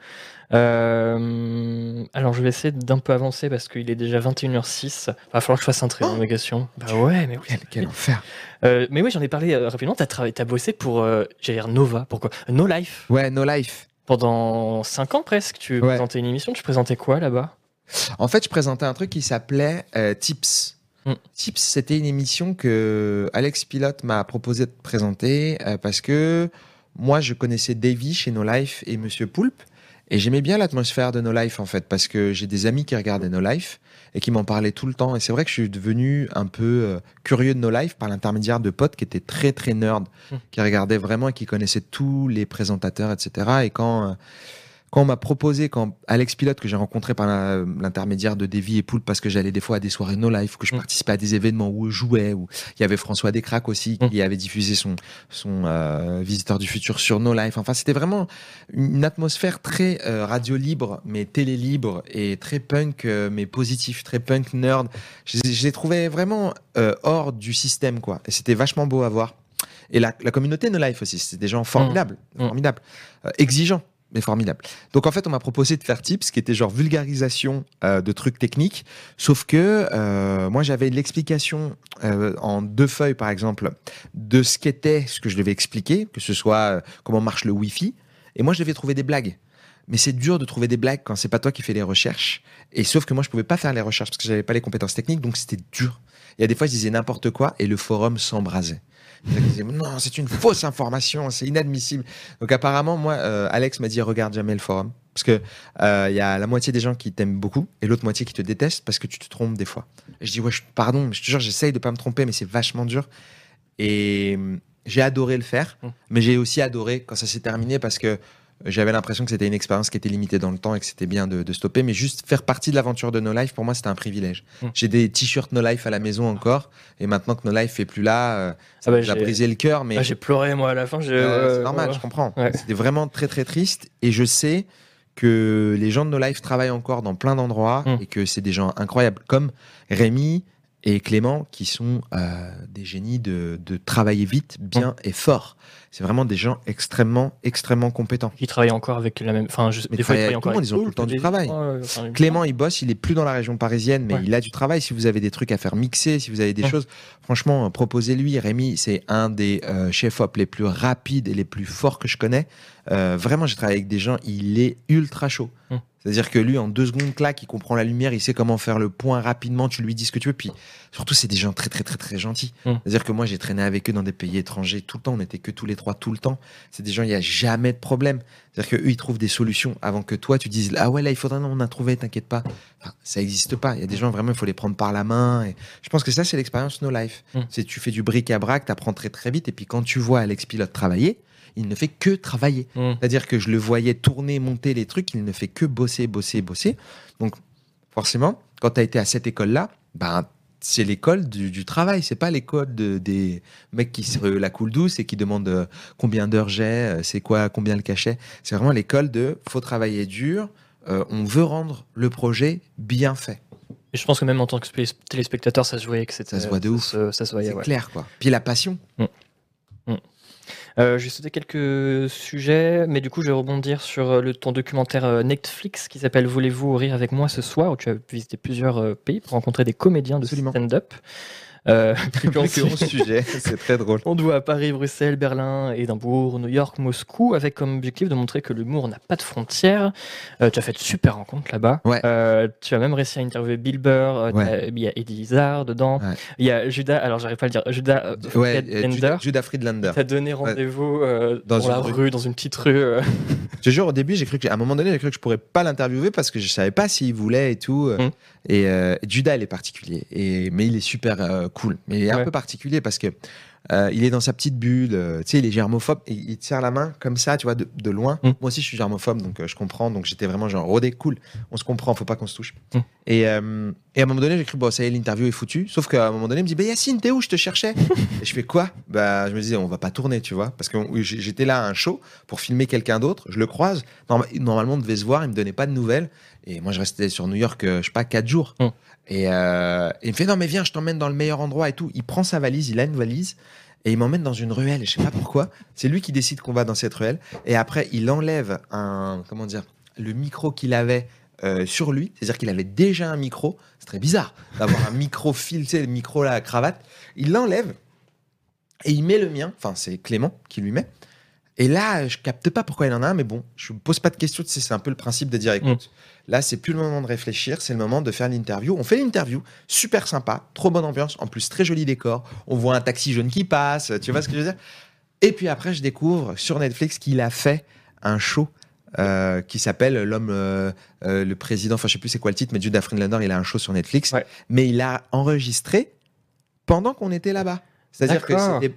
Euh, alors, je vais essayer d'un peu avancer parce qu'il est déjà 21h06. Il va falloir que je fasse un trait d'investigation. Bah ouais, mais oui. Quel, quel enfer. Euh, mais oui, j'en ai parlé rapidement. T'as travaillé, t'as bossé pour, j'allais dire Nova. Pourquoi? No Life. Ouais, No Life. Pendant 5 ans presque, tu Ouais. présentais une émission. Tu présentais quoi là-bas? En fait, je présentais un truc qui s'appelait Tips. Mm. Tips, c'était une émission que Alex Pilote m'a proposé de présenter euh, parce que moi, je connaissais Davy chez No Life et Monsieur Poulpe. Et j'aimais bien l'atmosphère de No Life, en fait, parce que j'ai des amis qui regardaient No Life et qui m'en parlaient tout le temps. Et c'est vrai que je suis devenu un peu euh, curieux de No Life par l'intermédiaire de potes qui étaient très, très nerds, mmh. qui regardaient vraiment et qui connaissaient tous les présentateurs, etc. Et quand, euh, quand on m'a proposé, quand Alex Pilote, que j'ai rencontré par l'intermédiaire de Davy et Poulpe, parce que j'allais des fois à des soirées No Life, que je mm. participais à des événements où je jouais, où il y avait François Descraques aussi, mm. qui avait diffusé son, son euh, Visiteur du futur sur No Life. Enfin, c'était vraiment une atmosphère très euh, radio libre, mais télé libre, et très punk, euh, mais positif, très punk nerd. Je, je les trouvais vraiment hors du système, quoi. Et c'était vachement beau à voir. Et la, la communauté No Life aussi, c'était des gens formidables, mm. formidables, exigeants mais formidable. Donc en fait, on m'a proposé de faire tips, qui était genre vulgarisation euh, de trucs techniques, sauf que euh, moi j'avais l'explication euh, en deux feuilles par exemple de ce qu'était ce que je devais expliquer, que ce soit comment marche le Wi-Fi, et moi je devais trouver des blagues. Mais c'est dur de trouver des blagues quand c'est pas toi qui fais les recherches. Et sauf que moi je pouvais pas faire les recherches parce que j'avais pas les compétences techniques, donc c'était dur. Il y a des fois je disais n'importe quoi et le forum s'embrasait non, c'est une fausse information, c'est inadmissible. Donc apparemment, moi, euh, Alex m'a dit regarde jamais le forum. Parce que il euh, y a la moitié des gens qui t'aiment beaucoup et l'autre moitié qui te détestent parce que tu te trompes des fois. Et je dis ouais, pardon, je te jure, j'essaye de pas me tromper, mais c'est vachement dur. Et hum, j'ai adoré le faire, mmh. mais j'ai aussi adoré quand ça s'est terminé parce que j'avais l'impression que c'était une expérience qui était limitée dans le temps et que c'était bien de, stopper. Mais juste faire partie de l'aventure de No Life, pour moi, c'était un privilège. Hmm. J'ai des t-shirts No Life à la maison encore. Et maintenant que No Life est plus là, euh, ça ah bah, brisé le cœur. Mais ah, j'ai pleuré, moi, à la fin. c'est normal, je comprends. C'était vraiment très, très triste. Et je sais que les gens de No Life travaillent encore dans plein d'endroits hmm. et que c'est des gens incroyables. Comme Rémi, et Clément qui sont euh, des génies de, de, travailler vite, bien et fort. C'est vraiment des gens extrêmement, extrêmement compétents. Ils travaillent encore avec la même. Enfin, je... des fois, ils travaillent encore. Avec ils ont tout le temps du travail. Clément, il bosse, il est plus dans la région parisienne, mais il a du travail. Si vous avez des trucs à faire mixer, si vous avez des choses, franchement, proposez-lui. Rémi, c'est un des euh, chefs-op les plus rapides et les plus forts que je connais. Euh, vraiment, j'ai travaillé avec des gens, il est ultra chaud. C'est-à-dire que lui, en deux secondes, claque, il comprend la lumière, il sait comment faire le point rapidement, tu lui dis ce que tu veux. Puis surtout, c'est des gens très, très, très, très gentils. Hum. C'est-à-dire que moi, j'ai traîné avec eux dans des pays étrangers tout le temps, on n'était que tous les trois tout le temps. C'est des gens, il n'y a jamais de problème. C'est-à-dire qu'eux, ils trouvent des solutions avant que toi, tu dises Ah ouais, là, il faudrait, non, on a trouvé, t'inquiète pas. ça n'existe pas. Il y a des gens, vraiment, il faut les prendre par la main. Et je pense que ça, c'est l'expérience No Life. Hum. C'est tu fais du bric-à-brac, tu apprends très, très vite. Et puis quand tu vois Alex Pilote travailler, il ne fait que travailler. Mmh. C'est-à-dire que je le voyais tourner, monter les trucs, il ne fait que bosser, bosser, bosser. Donc, forcément, quand tu as été à cette école-là, ben, c'est l'école du, travail, c'est pas l'école de, des mecs qui se la coule douce et qui demandent euh, combien d'heures j'ai, euh, c'est quoi, combien le cachet. C'est vraiment l'école de faut travailler dur, euh, on veut rendre le projet bien fait. Et je pense que même en tant que téléspectateur, ça se voyait que c'était. Ça se voit de ouf. Ça, se voyait, C'est clair, quoi. Puis la passion. Mmh. Euh, je vais sauter quelques sujets, mais du coup, je vais rebondir sur euh, le, ton documentaire euh, Netflix qui s'appelle Voulez-vous rire avec moi ce soir, où tu as visité plusieurs pays pour rencontrer des comédiens de stand-up. Euh, <laughs> <laughs> sujet, <laughs> c'est très drôle. On doit à Paris, Bruxelles, Berlin, Édimbourg, New York, Moscou, avec comme objectif de montrer que l'humour n'a pas de frontières. Euh, tu as fait de super rencontres là-bas. Euh, tu as même réussi à interviewer Bill Burr. Il y a Eddie Izzard dedans. Il y a Judas, alors j'arrive pas à le dire, Judas Friedlander. Judas Friedlander. Tu as donné rendez-vous dans, la rue. dans une petite rue. Je jure, au début, j'ai cru qu'à un moment donné, j'ai cru que je pourrais pas l'interviewer parce que je savais pas s'il voulait et tout. Hum. Et Judas, il est particulier. Et, mais il est super cool. Mais il est un peu particulier parce que euh, il est dans sa petite bulle, euh, tu sais, il est germophobe, et il tire la main comme ça, tu vois, de, loin. Mm. Moi aussi, je suis germophobe, donc euh, je comprends. Donc j'étais vraiment genre, rodé, cool, on se comprend, faut pas qu'on se touche. Mm. Et, et, à un moment donné, j'ai cru, bon, ça y est, l'interview est foutue. Sauf qu'à un moment donné, il me dit, bah Yacine, t'es où? Je te cherchais. <laughs> et je fais quoi? Bah, je me disais, on va pas tourner, tu vois, parce que j'étais là à un show pour filmer quelqu'un d'autre, je le croise. Normalement, on devait se voir, il me donnait pas de nouvelles. Et moi, je restais sur New York, je sais pas, quatre jours. Mm. Et, il me fait non mais viens, je t'emmène dans le meilleur endroit et tout. Il prend sa valise, il a une valise et il m'emmène dans une ruelle. Je sais pas pourquoi. C'est lui qui décide qu'on va dans cette ruelle. Et après, il enlève un comment dire le micro qu'il avait euh, sur lui. C'est-à-dire qu'il avait déjà un micro. C'est très bizarre d'avoir un micro fil, le micro là, cravate. Il l'enlève et il met le mien. Enfin, c'est Clément qui lui met. Et là, je capte pas pourquoi il en a un, mais bon, je me pose pas de questions. c'est un peu le principe de dire, écoute, mm. là, c'est plus le moment de réfléchir, c'est le moment de faire l'interview. On fait l'interview, super sympa, trop bonne ambiance, en plus très joli décor. On voit un taxi jaune qui passe, tu vois ce que je veux dire? Et puis après, je découvre sur Netflix qu'il a fait un show euh, qui s'appelle L'homme, euh, euh, le président, enfin je sais plus c'est quoi le titre, mais Judah Friedlander, il a un show sur Netflix, Ouais. mais il a enregistré pendant qu'on était là-bas. C'est-à-dire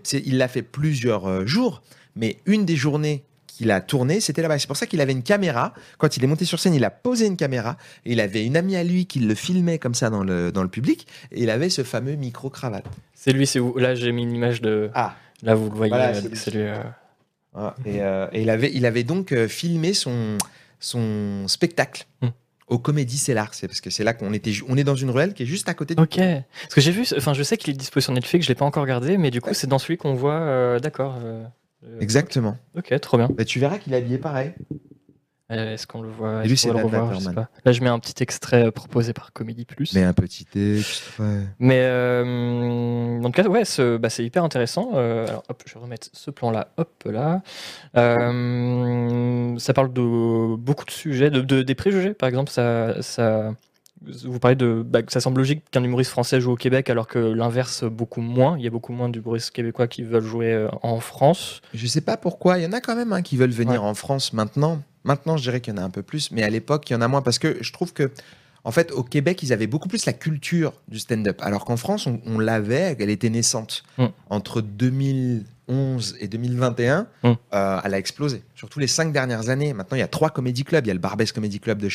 qu'il l'a fait plusieurs jours, mais une des journées qu'il a tourné, c'était là-bas. C'est pour ça qu'il avait une caméra. Quand il est monté sur scène, il a posé une caméra. Et il avait une amie à lui qui le filmait comme ça dans le, dans le public. Et il avait ce fameux micro-cravate. C'est lui, c'est vous. Là, j'ai mis une image de. Ah, Là, vous le voyez. Voilà, euh, c'est lui. euh. Et, euh, et il, avait, il avait donc filmé son, son spectacle Hmm. au Comédie Cellar. C'est parce que c'est là qu'on était. On est dans une ruelle qui est juste à côté de. Ok. Parce que j'ai vu. Enfin, je sais qu'il est dispo sur Netflix. Je l'ai pas encore regardé, mais du coup, c'est dans celui qu'on voit. euh, D'accord. euh, Exactement. Ok, trop bien. Bah, tu verras qu'il est habillé pareil. Euh, Est-ce qu'on le voit lui, c'est va le revoir Je sais Natterman. pas. Là, je mets un petit extrait euh, proposé par Comédie Plus. Mais un petit texte. ouais. Mais euh, en tout cas, ouais, bah, c'est hyper intéressant. Euh, alors, hop, je vais remettre ce plan-là, hop là. Euh, ça parle de beaucoup de sujets, de, de- des préjugés, par exemple. Ça, ça, vous parlez de, bah, ça semble logique qu'un humoriste français joue au Québec, alors que l'inverse beaucoup moins. Il y a beaucoup moins d'humoristes québécois qui veulent jouer euh, en France. Je sais pas pourquoi. Il y en a quand même hein, qui veulent venir Ouais. en France maintenant. Maintenant, je dirais qu'il y en a un peu plus, mais à l'époque, il y en a moins parce que je trouve que, en fait, au Québec, ils avaient beaucoup plus la culture du stand-up, alors qu'en France, on, on l'avait, elle était naissante. Mm. Entre 2011 et 2021, Mm. euh, elle a explosé. Surtout les cinq dernières années. Maintenant, il y a trois comédie clubs. Il y a le Barbès Comedy Club de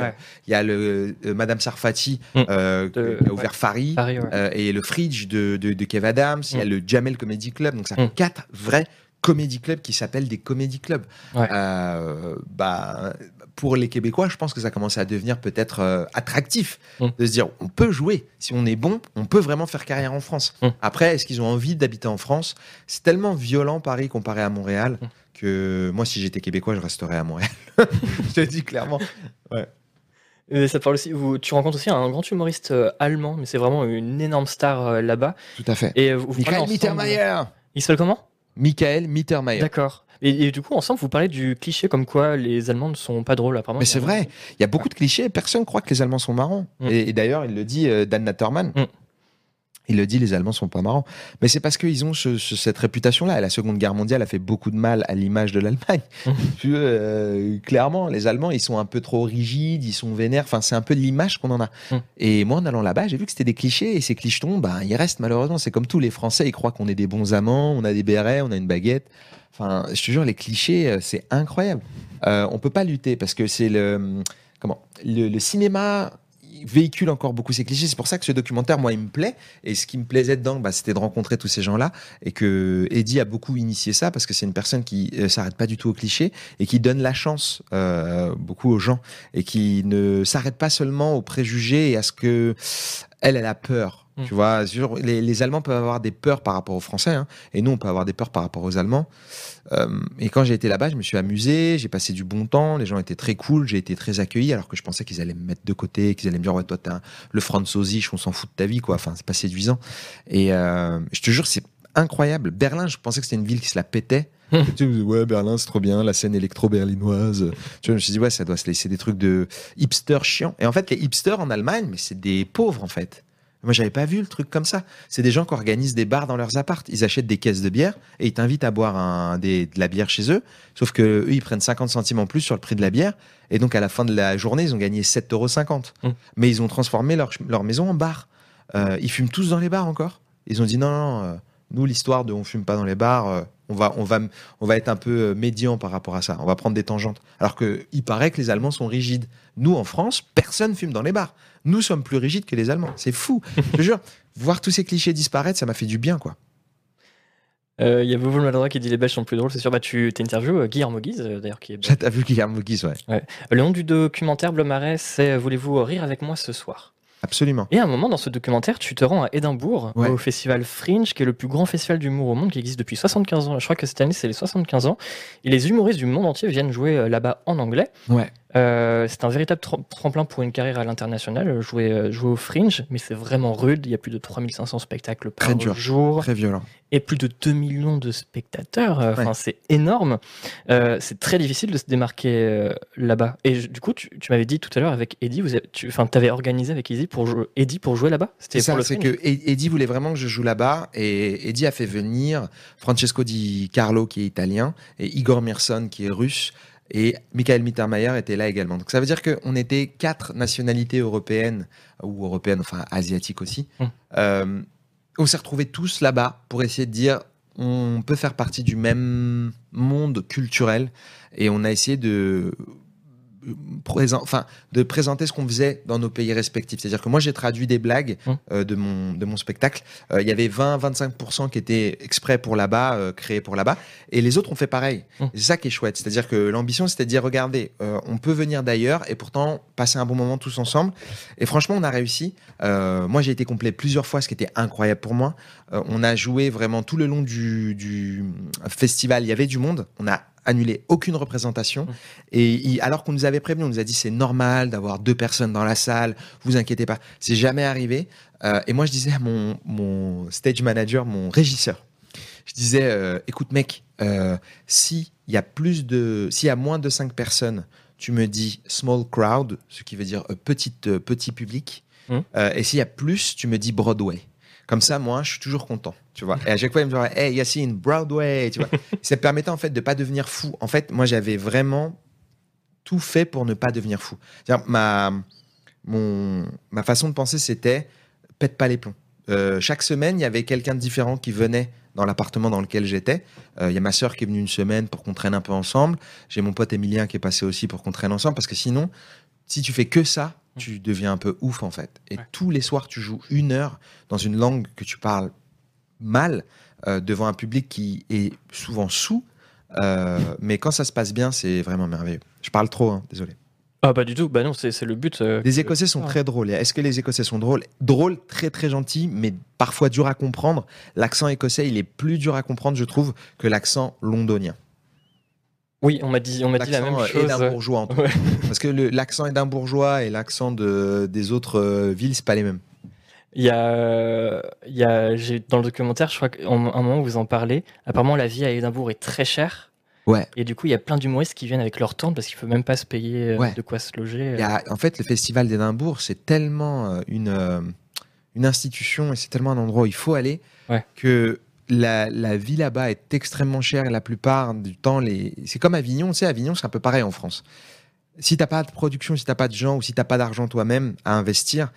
Ouais. euh, il y a le euh, Madame Sarfati Mm. euh, De- qui a ouvert Farid. Paris, ouais. Euh, et le Fridge de, de, de Kev Adams, il y a Mm. le Jamel Comedy Club, donc ça fait quatre vrais comédie clubs qui s'appellent des comédie clubs. Ouais. Euh, bah, pour les Québécois, je pense que ça commence à devenir peut-être euh, attractif Mm. de se dire on peut jouer, si on est bon, on peut vraiment faire carrière en France. Mm. Après, est-ce qu'ils ont envie d'habiter en France? C'est tellement violent Paris comparé à Montréal Mm. que moi, si j'étais Québécois, je resterais à Montréal. <laughs> je te le dis clairement. Et ça parle aussi. Vous, tu rencontres aussi un grand humoriste euh, allemand, mais c'est vraiment une énorme star euh, là-bas. Tout à fait. Et euh, vous parlez Michael Mittermeier Il s'appelle comment? Michael Mittermeier. D'accord. Et, et du coup, ensemble, vous parlez du cliché comme quoi les Allemands ne sont pas drôles, apparemment. Mais c'est vrai, il y a beaucoup de clichés. Personne croit que les Allemands sont marrants. Mm. Et, et d'ailleurs, il le dit, euh, Dan Natterman. Mm. Il le dit, les Allemands sont pas marrants. Mais c'est parce qu'ils ont ce- ce- cette réputation-là. La Seconde Guerre mondiale a fait beaucoup de mal à l'image de l'Allemagne. Mm. <laughs> Puis, euh, clairement, les Allemands, ils sont un peu trop rigides, ils sont vénères. Enfin, c'est un peu l'image qu'on en a. Mm. Et moi, en allant là-bas, j'ai vu que c'était des clichés. Et ces clichetons, ben, ils restent malheureusement. C'est comme tous les Français, ils croient qu'on est des bons amants, on a des bérets, on a une baguette. Enfin, je te jure, les clichés, euh, c'est incroyable. Euh, on peut pas lutter parce que c'est le comment le, le cinéma véhicule encore beaucoup ces clichés. C'est pour ça que ce documentaire, moi, il me plaît. Et ce qui me plaisait dedans, bah, c'était de rencontrer tous ces gens-là. Et que Eddie a beaucoup initié ça parce que c'est une personne qui euh, s'arrête pas du tout aux clichés et qui donne la chance euh, beaucoup aux gens et qui ne s'arrête pas seulement aux préjugés et à ce que elle, elle a peur. Mm. Tu vois, sur- les, les Allemands peuvent avoir des peurs par rapport aux Français, hein, et nous, on peut avoir des peurs par rapport aux Allemands. Euh, et quand j'ai été là-bas, je me suis amusé, j'ai passé du bon temps, les gens étaient très cool, j'ai été très accueilli, alors que je pensais qu'ils allaient me mettre de côté, qu'ils allaient me dire, ouais, toi, t'es le Franzosich, on s'en fout de ta vie, quoi. Enfin, c'est pas séduisant. Et euh, je te jure, c'est incroyable. Berlin, je pensais que c'était une ville qui se la pétait. tu sais, je me disais, ouais, Berlin, c'est trop bien, la scène électro-berlinoise. Tu vois, je me suis dit, ouais, ça doit se laisser des trucs de hipsters chiants. Et en fait, les hipsters en Allemagne, mais c'est des pauvres, en fait. Moi, j'avais pas vu le truc comme ça. C'est des gens qui organisent des bars dans leurs appartes. Ils achètent des caisses de bière et ils t'invitent à boire un, des, de la bière chez eux. Sauf que eux, ils prennent 50 centimes en plus sur le prix de la bière. Et donc, à la fin de la journée, ils ont gagné 7,50 euros. Mm. Mais ils ont transformé leur, leur maison en bar. Euh, ils fument tous dans les bars encore. Ils ont dit non, non, euh, nous, l'histoire de on fume pas dans les bars, euh, on, va, on, va, on va être un peu euh, médian par rapport à ça. On va prendre des tangentes. Alors que il paraît que les Allemands sont rigides. Nous, en France, personne fume dans les bars. Nous sommes plus rigides que les Allemands. C'est fou. <laughs> Je te jure, voir tous ces clichés disparaître, ça m'a fait du bien, quoi. Euh, Il y a Bobo le maladroit qui dit les Belges sont plus drôles, c'est sûr. Bah, tu interviews euh, Guillermo Guise, euh, d'ailleurs, qui est <laughs> T'as vu Guillermo Guise, ouais. Le nom du documentaire Bleu Marais, c'est euh, Voulez-vous rire avec moi ce soir? Absolument. Et à un moment dans ce documentaire, tu te rends à Édimbourg, Ouais. au festival Fringe, qui est le plus grand festival d'humour au monde, qui existe depuis 75 ans. Je crois que cette année, c'est les 75 ans. Et les humoristes du monde entier viennent jouer euh, là-bas en anglais. Ouais. Euh, c'est un véritable tremplin pour une carrière à l'international. Jouer, euh, jouer au Fringe, mais c'est vraiment rude. Il y a plus de 3500 spectacles par jour. Très violent. Et plus de 2 millions de spectateurs. Euh, enfin, c'est énorme. c'est très difficile de se démarquer là-bas. Et du coup, tu, m'avais dit tout à l'heure avec Eddie, vous tu avais organisé avec Eddie pour, jouer, Eddie pour jouer là-bas? C'était ça, c'est que Eddie voulait vraiment que je joue là-bas. Et Eddie a fait venir Francesco Di Carlo, qui est italien, et Igor Mirson, qui est russe. Et Michael Mittermeier était là également. Donc ça veut dire qu'on était quatre nationalités européennes, ou européennes, enfin asiatiques aussi. Hum. Euh, on s'est retrouvés tous là-bas pour essayer de dire on peut faire partie du même monde culturel. Et on a essayé de présent, enfin, de présenter ce qu'on faisait dans nos pays respectifs. C'est-à-dire que moi, j'ai traduit des blagues mmh. euh, de, mon, de mon spectacle. Euh, il y avait 20-25% qui étaient exprès pour là-bas, euh, créés pour là-bas. Et les autres ont fait pareil. Mmh. C'est ça qui est chouette. C'est-à-dire que l'ambition, c'était de dire, regardez, on peut venir d'ailleurs et pourtant passer un bon moment tous ensemble. Et franchement, on a réussi. moi, j'ai été complet plusieurs fois, ce qui était incroyable pour moi. on a joué vraiment tout le long du, du festival. Il y avait du monde. On a annulé aucune représentation. Mmh. Et alors qu'on nous avait prévenu, on nous a dit c'est normal d'avoir deux personnes dans la salle, vous inquiétez pas. C'est jamais arrivé. Euh, et moi, je disais à mon, mon stage manager, mon régisseur, je disais euh, écoute, mec, euh, s'il y a plus de, s'il y a moins de cinq personnes, tu me dis small crowd, ce qui veut dire petite, petit public. Mmh. et s'il y a plus, tu me dis Broadway. Comme ça, moi, je suis toujours content, tu vois. Et à chaque fois, il me disait, hey, Yacine, Broadway, tu vois. <laughs> ça permettait, en fait, de pas devenir fou. En fait, moi, j'avais vraiment tout fait pour ne pas devenir fou. Ma, mon, ma façon de penser, c'était, pète pas les plombs. Euh, chaque semaine, il y avait quelqu'un de différent qui venait dans l'appartement dans lequel j'étais. Euh, il y a ma sœur qui est venue une semaine pour qu'on traîne un peu ensemble. J'ai mon pote Emilien qui est passé aussi pour qu'on traîne ensemble. Parce que sinon, si tu fais que ça, tu deviens un peu ouf en fait. Et tous les soirs, tu joues une heure dans une langue que tu parles mal euh, devant un public qui est souvent sous. Euh, mais quand ça se passe bien, c'est vraiment merveilleux. Je parle trop, hein, désolé. Ah pas du tout, bah non, c'est le but. Euh, les Écossais sont très drôles. Est-ce que les Écossais sont drôles? Drôles, très très gentils, mais parfois dur à comprendre. L'accent écossais, il est plus dur à comprendre, je trouve, que l'accent londonien. Oui, on m'a dit, on m'a dit la même chose. bourgeois, en tout <laughs> parce que l'accent bourgeois et l'accent de, des autres euh, villes, c'est pas les mêmes. Il y a, il y a, dans le documentaire, je crois qu'à un moment vous en parlez. Apparemment, la vie à Édimbourg est très chère. Ouais. Et du coup, il y a plein d'humoristes qui viennent avec leur tente parce qu'il faut même pas se payer euh, de quoi se loger. en fait, le festival d'Édimbourg, c'est tellement euh, une, une institution et c'est tellement un endroit où il faut aller que la, vie là-bas est extrêmement chère et la plupart du temps, les... c'est comme Avignon. Tu sais, Avignon, c'est un peu pareil en France. Si t'as pas de production, si t'as pas de gens ou si t'as pas d'argent toi-même à investir,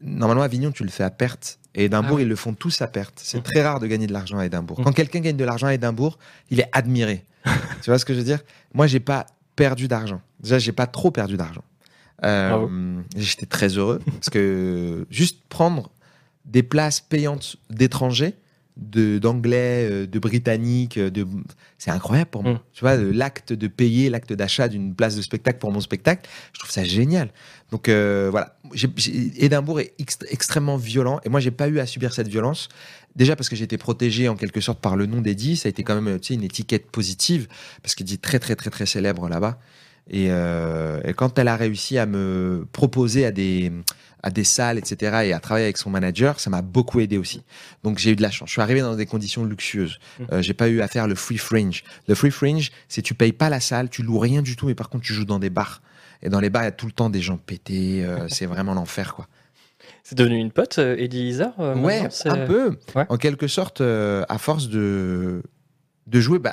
normalement, Avignon, tu le fais à perte. Et Édimbourg, ah ils le font tous à perte. C'est mmh. très rare de gagner de l'argent à Édimbourg. Mmh. Quand quelqu'un gagne de l'argent à Édimbourg, il est admiré. <laughs> tu vois ce que je veux dire? Moi, j'ai pas perdu d'argent. Déjà, j'ai pas trop perdu d'argent. Euh, j'étais très heureux parce que juste prendre des places payantes d'étrangers, d'anglais, euh, de britannique, euh, de c'est incroyable pour moi. Mm. Tu vois, l'acte de payer, l'acte d'achat d'une place de spectacle pour mon spectacle, je trouve ça génial. Donc euh, voilà, Édimbourg est extrêmement violent et moi j'ai pas eu à subir cette violence. Déjà parce que j'étais protégé en quelque sorte par le nom d'Eddie, ça a été quand même une étiquette positive parce qu'il dit très très très très célèbre là-bas. et, quand elle a réussi à me proposer à des à des salles, etc., et à travailler avec son manager, ça m'a beaucoup aidé aussi. Donc j'ai eu de la chance. Je suis arrivé dans des conditions luxueuses. Mmh. Euh, j'ai pas eu à faire le free fringe. Le free fringe, c'est tu payes pas la salle, tu loues rien du tout, mais par contre tu joues dans des bars. Et dans les bars, il y a tout le temps des gens pétés. Euh, <laughs> c'est vraiment l'enfer, quoi. C'est devenu une pote, euh, Eddie Izzard Ouais, un peu. En quelque sorte, à force de de jouer. Bah,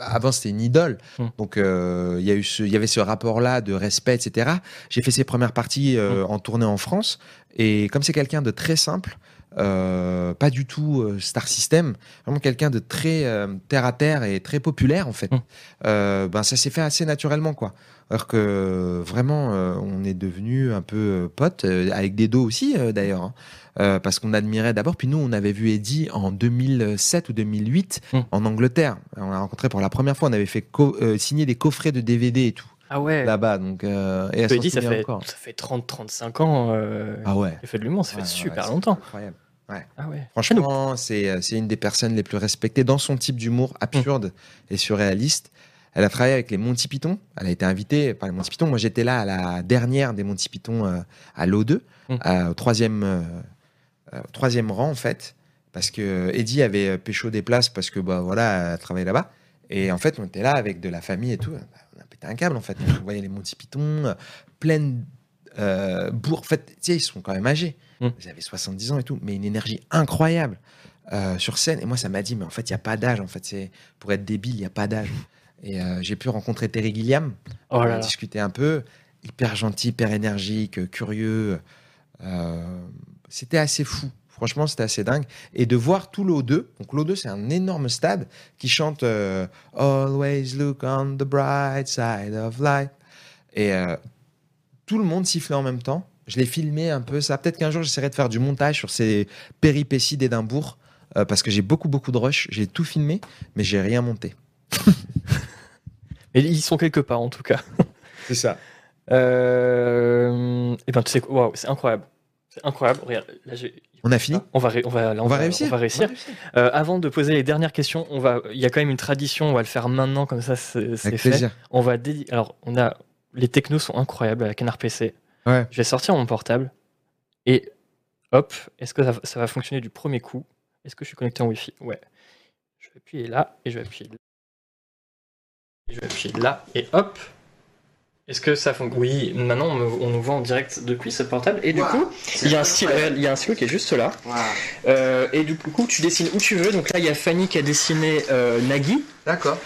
avant, c'était une idole. Hmm. Donc, euh, il y, a eu y avait ce rapport-là de respect, etc. J'ai fait ses premières parties euh, hmm. en tournée en France. Et comme c'est quelqu'un de très simple, euh, pas du tout star system, vraiment quelqu'un de très terre à terre et très populaire en fait. Hmm. ben ça s'est fait assez naturellement quoi. Alors que vraiment on est devenu un peu potes avec des dos aussi d'ailleurs. Hein. Euh, parce qu'on admirait d'abord. Puis nous, on avait vu Eddie en 2007 ou 2008 hmm. en Angleterre. On l'a rencontré pour la première fois. On avait fait euh, signer des coffrets de DVD et tout. Ah ouais. Là-bas, donc. Euh, et Eddie, ça fait, ça fait 30-35 ans. ah ouais. Il fait de l'humour, ça fait super longtemps. Incroyable. Ouais. Ah ouais. Franchement, c'est une des personnes les plus respectées dans son type d'humour absurde hmm. et surréaliste. Elle a travaillé avec les Monty Python. Elle a été invitée par les Monty Python. Moi, j'étais là à la dernière des Monty Python euh, à l'O2, mm. au troisième, euh, troisième rang, en fait. Parce que Eddie avait pécho des places parce que, bah, voilà, elle travaillait là-bas. Et en fait, on était là avec de la famille et tout. On a pété un câble, en fait. On voyait les Monty Python, pleines euh, bourg. En fait, tu sais, ils sont quand même âgés. Mm. Ils avaient 70 ans et tout, mais une énergie incroyable euh, sur scène. Et moi, ça m'a dit, mais en fait, il n'y a pas d'âge. En fait, c'est pour être débile, il n'y a pas d'âge. Et euh, j'ai pu rencontrer Terry Gilliam, oh discuter un peu. Hyper gentil, hyper énergique, curieux. C'était assez fou. Franchement, c'était assez dingue. Et de voir tout l'O2, donc l'O2, c'est un énorme stade qui chante Always look on the bright side of life. Et tout le monde sifflait en même temps. Je l'ai filmé un peu ça. Peut-être qu'un jour, j'essaierai de faire du montage sur ces péripéties d'Édimbourg. Euh, parce que j'ai beaucoup, beaucoup de rush. J'ai tout filmé, mais j'ai rien monté. mais ils sont quelque part, en tout cas. C'est ça. et euh, ben, tu sais quoi, c'est incroyable. C'est incroyable. Regarde, on a fini on va, on va, on, va, réussir. On va réussir. Euh, avant de poser les dernières questions, on va, il y a quand même une tradition, on va le faire maintenant, comme ça c'est fait. Plaisir. On va dédier. Alors, on a les technos sont incroyables avec un PC. Ouais. Je vais sortir mon portable et hop, est-ce que ça, va fonctionner du premier coup? Est-ce que je suis connecté en Wi-Fi? Ouais. Je vais appuyer là et je vais appuyer là. Et je vais appuyer là et hop. Est-ce que ça fonctionne? Oui, maintenant on, nous voit en direct depuis ce portable et du coup il y, a un stylo, il y a un stylo qui est juste là. Euh, et du coup tu dessines où tu veux. Donc là il y a Fanny qui a dessiné euh, Nagui. D'accord.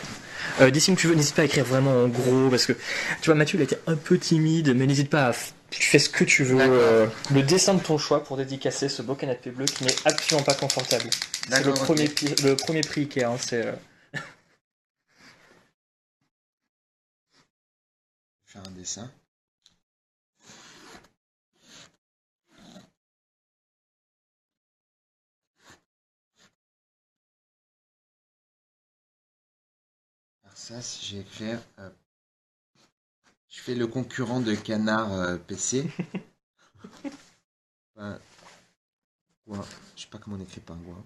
Euh, dessine tu veux, n'hésite pas à écrire vraiment en gros, parce que tu vois, Mathieu, il était un peu timide, mais n'hésite pas à. Tu fais ce que tu veux. Euh, le dessin de ton choix pour dédicacer ce beau canapé bleu qui n'est absolument pas confortable. C'est le, premier, le premier prix Ikea, hein, c'est. Faire un dessin. ça, si j'ai écrit, euh, je fais le concurrent de Canard euh, PC. enfin, <laughs> Je sais pas comment on écrit pingouin.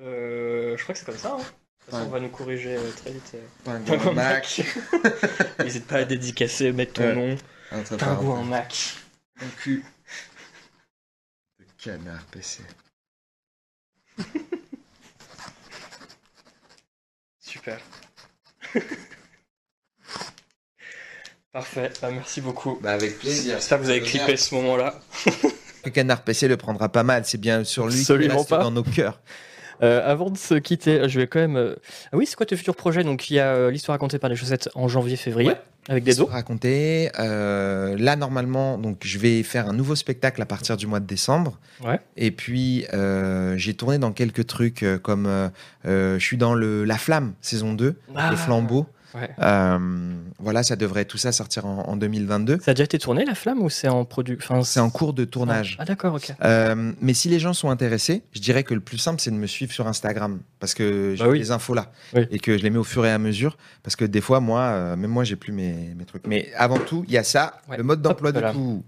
Euh, je crois que c'est comme ça. Hein. On va nous corriger très vite. Pingouin <laughs> Mac. <laughs> N'hésite pas à dédicacer, mettre ton nom. Pingouin Mac. Un cul. De Canard PC. <laughs> Super. Parfait, bah, merci beaucoup. Bah, avec plaisir. J'espère que vous avez clippé ce moment-là. le canard PC le prendra pas mal, c'est bien sur lui Absolument reste dans nos cœurs. Euh, avant de se quitter, je vais quand même. Euh, ah oui, c'est quoi tes futurs projets? Donc, il y a euh, l'histoire racontée par les chaussettes en janvier-février avec des dos. Racontée. là, normalement, donc je vais faire un nouveau spectacle à partir du mois de décembre. Ouais. Et puis, j'ai tourné dans quelques trucs comme je suis dans le La Flamme saison 2, ah. le Euh, voilà, ça devrait tout ça sortir en, 2022. Ça a déjà été tourné, La Flamme, ou c'est en production C'est en cours de tournage. Ah, d'accord, ok. Euh, mais si les gens sont intéressés, je dirais que le plus simple, c'est de me suivre sur Instagram, parce que j'ai bah les infos là, et que je les mets au fur et à mesure, parce que des fois, moi, euh, même moi, j'ai plus mes, mes, trucs. Mais avant tout, il y a ça, le mode d'emploi de tout.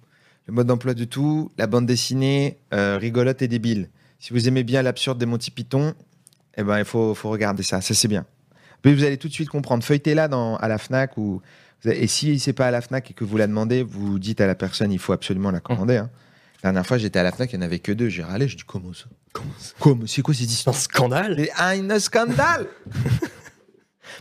Le mode d'emploi de tout, la bande dessinée, rigolote et débile. Si vous aimez bien l'absurde des Monty Python, eh ben, il faut, faut regarder ça. Ça, c'est bien vous allez tout de suite comprendre. Feuilletez-la dans, à la FNAC. Ou, et si c'est pas à la FNAC et que vous la demandez, vous dites à la personne, il faut absolument la commander. Hein. La dernière fois, j'étais à la FNAC, il n'y en avait que deux. J'ai râlé, je dis, comment ça? Comment C'est quoi cette histoire? Un scandale? Un scandale <laughs>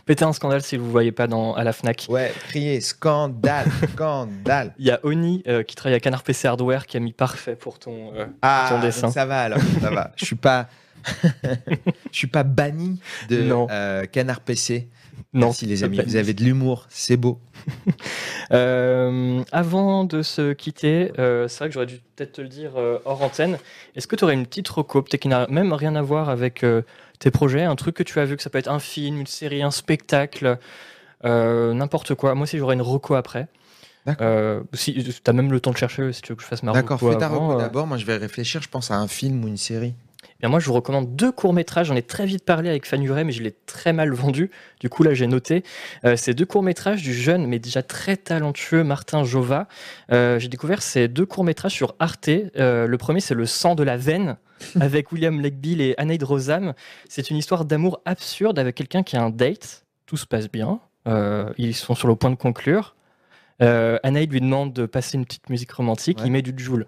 Pétez un scandale si vous ne voyez pas dans, à la FNAC. Ouais, criez scandale, <laughs> scandale. Il y a Oni euh, qui travaille à Canard PC Hardware qui a mis parfait pour ton, euh, ah, ton dessin. Ça va alors, ça va. Je suis pas. <laughs> je suis pas banni de euh, Canard PC. Non, si les amis, vous avez de l'humour, c'est beau. <laughs> Euh, avant de se quitter, euh, c'est vrai que j'aurais dû peut-être te le dire hors antenne. Est-ce que tu aurais une petite reco, peut-être qui n'a même rien à voir avec tes projets, un truc que tu as vu, que ça peut être un film, une série, un spectacle, n'importe quoi. Moi aussi, j'aurais une reco après. si tu as même le temps de chercher, si tu veux que je fasse ma reco. D'accord, fais ta reco d'abord. Moi, je vais réfléchir. Je pense à un film ou une série moi, je vous recommande deux courts-métrages. J'en ai très vite parlé avec Fanuret, mais je l'ai très mal vendu. Du coup, là, j'ai noté. Euh, ces deux courts-métrages du jeune, mais déjà très talentueux Martin Jova. Euh, j'ai découvert ces deux courts-métrages sur Arte. Euh, le premier, c'est Le sang de la veine, <laughs> avec William Legbill et Anaïd Rosam. C'est une histoire d'amour absurde avec quelqu'un qui a un date. Tout se passe bien. ils sont sur le point de conclure. Euh, Anaïd lui demande de passer une petite musique romantique, il met du Joule.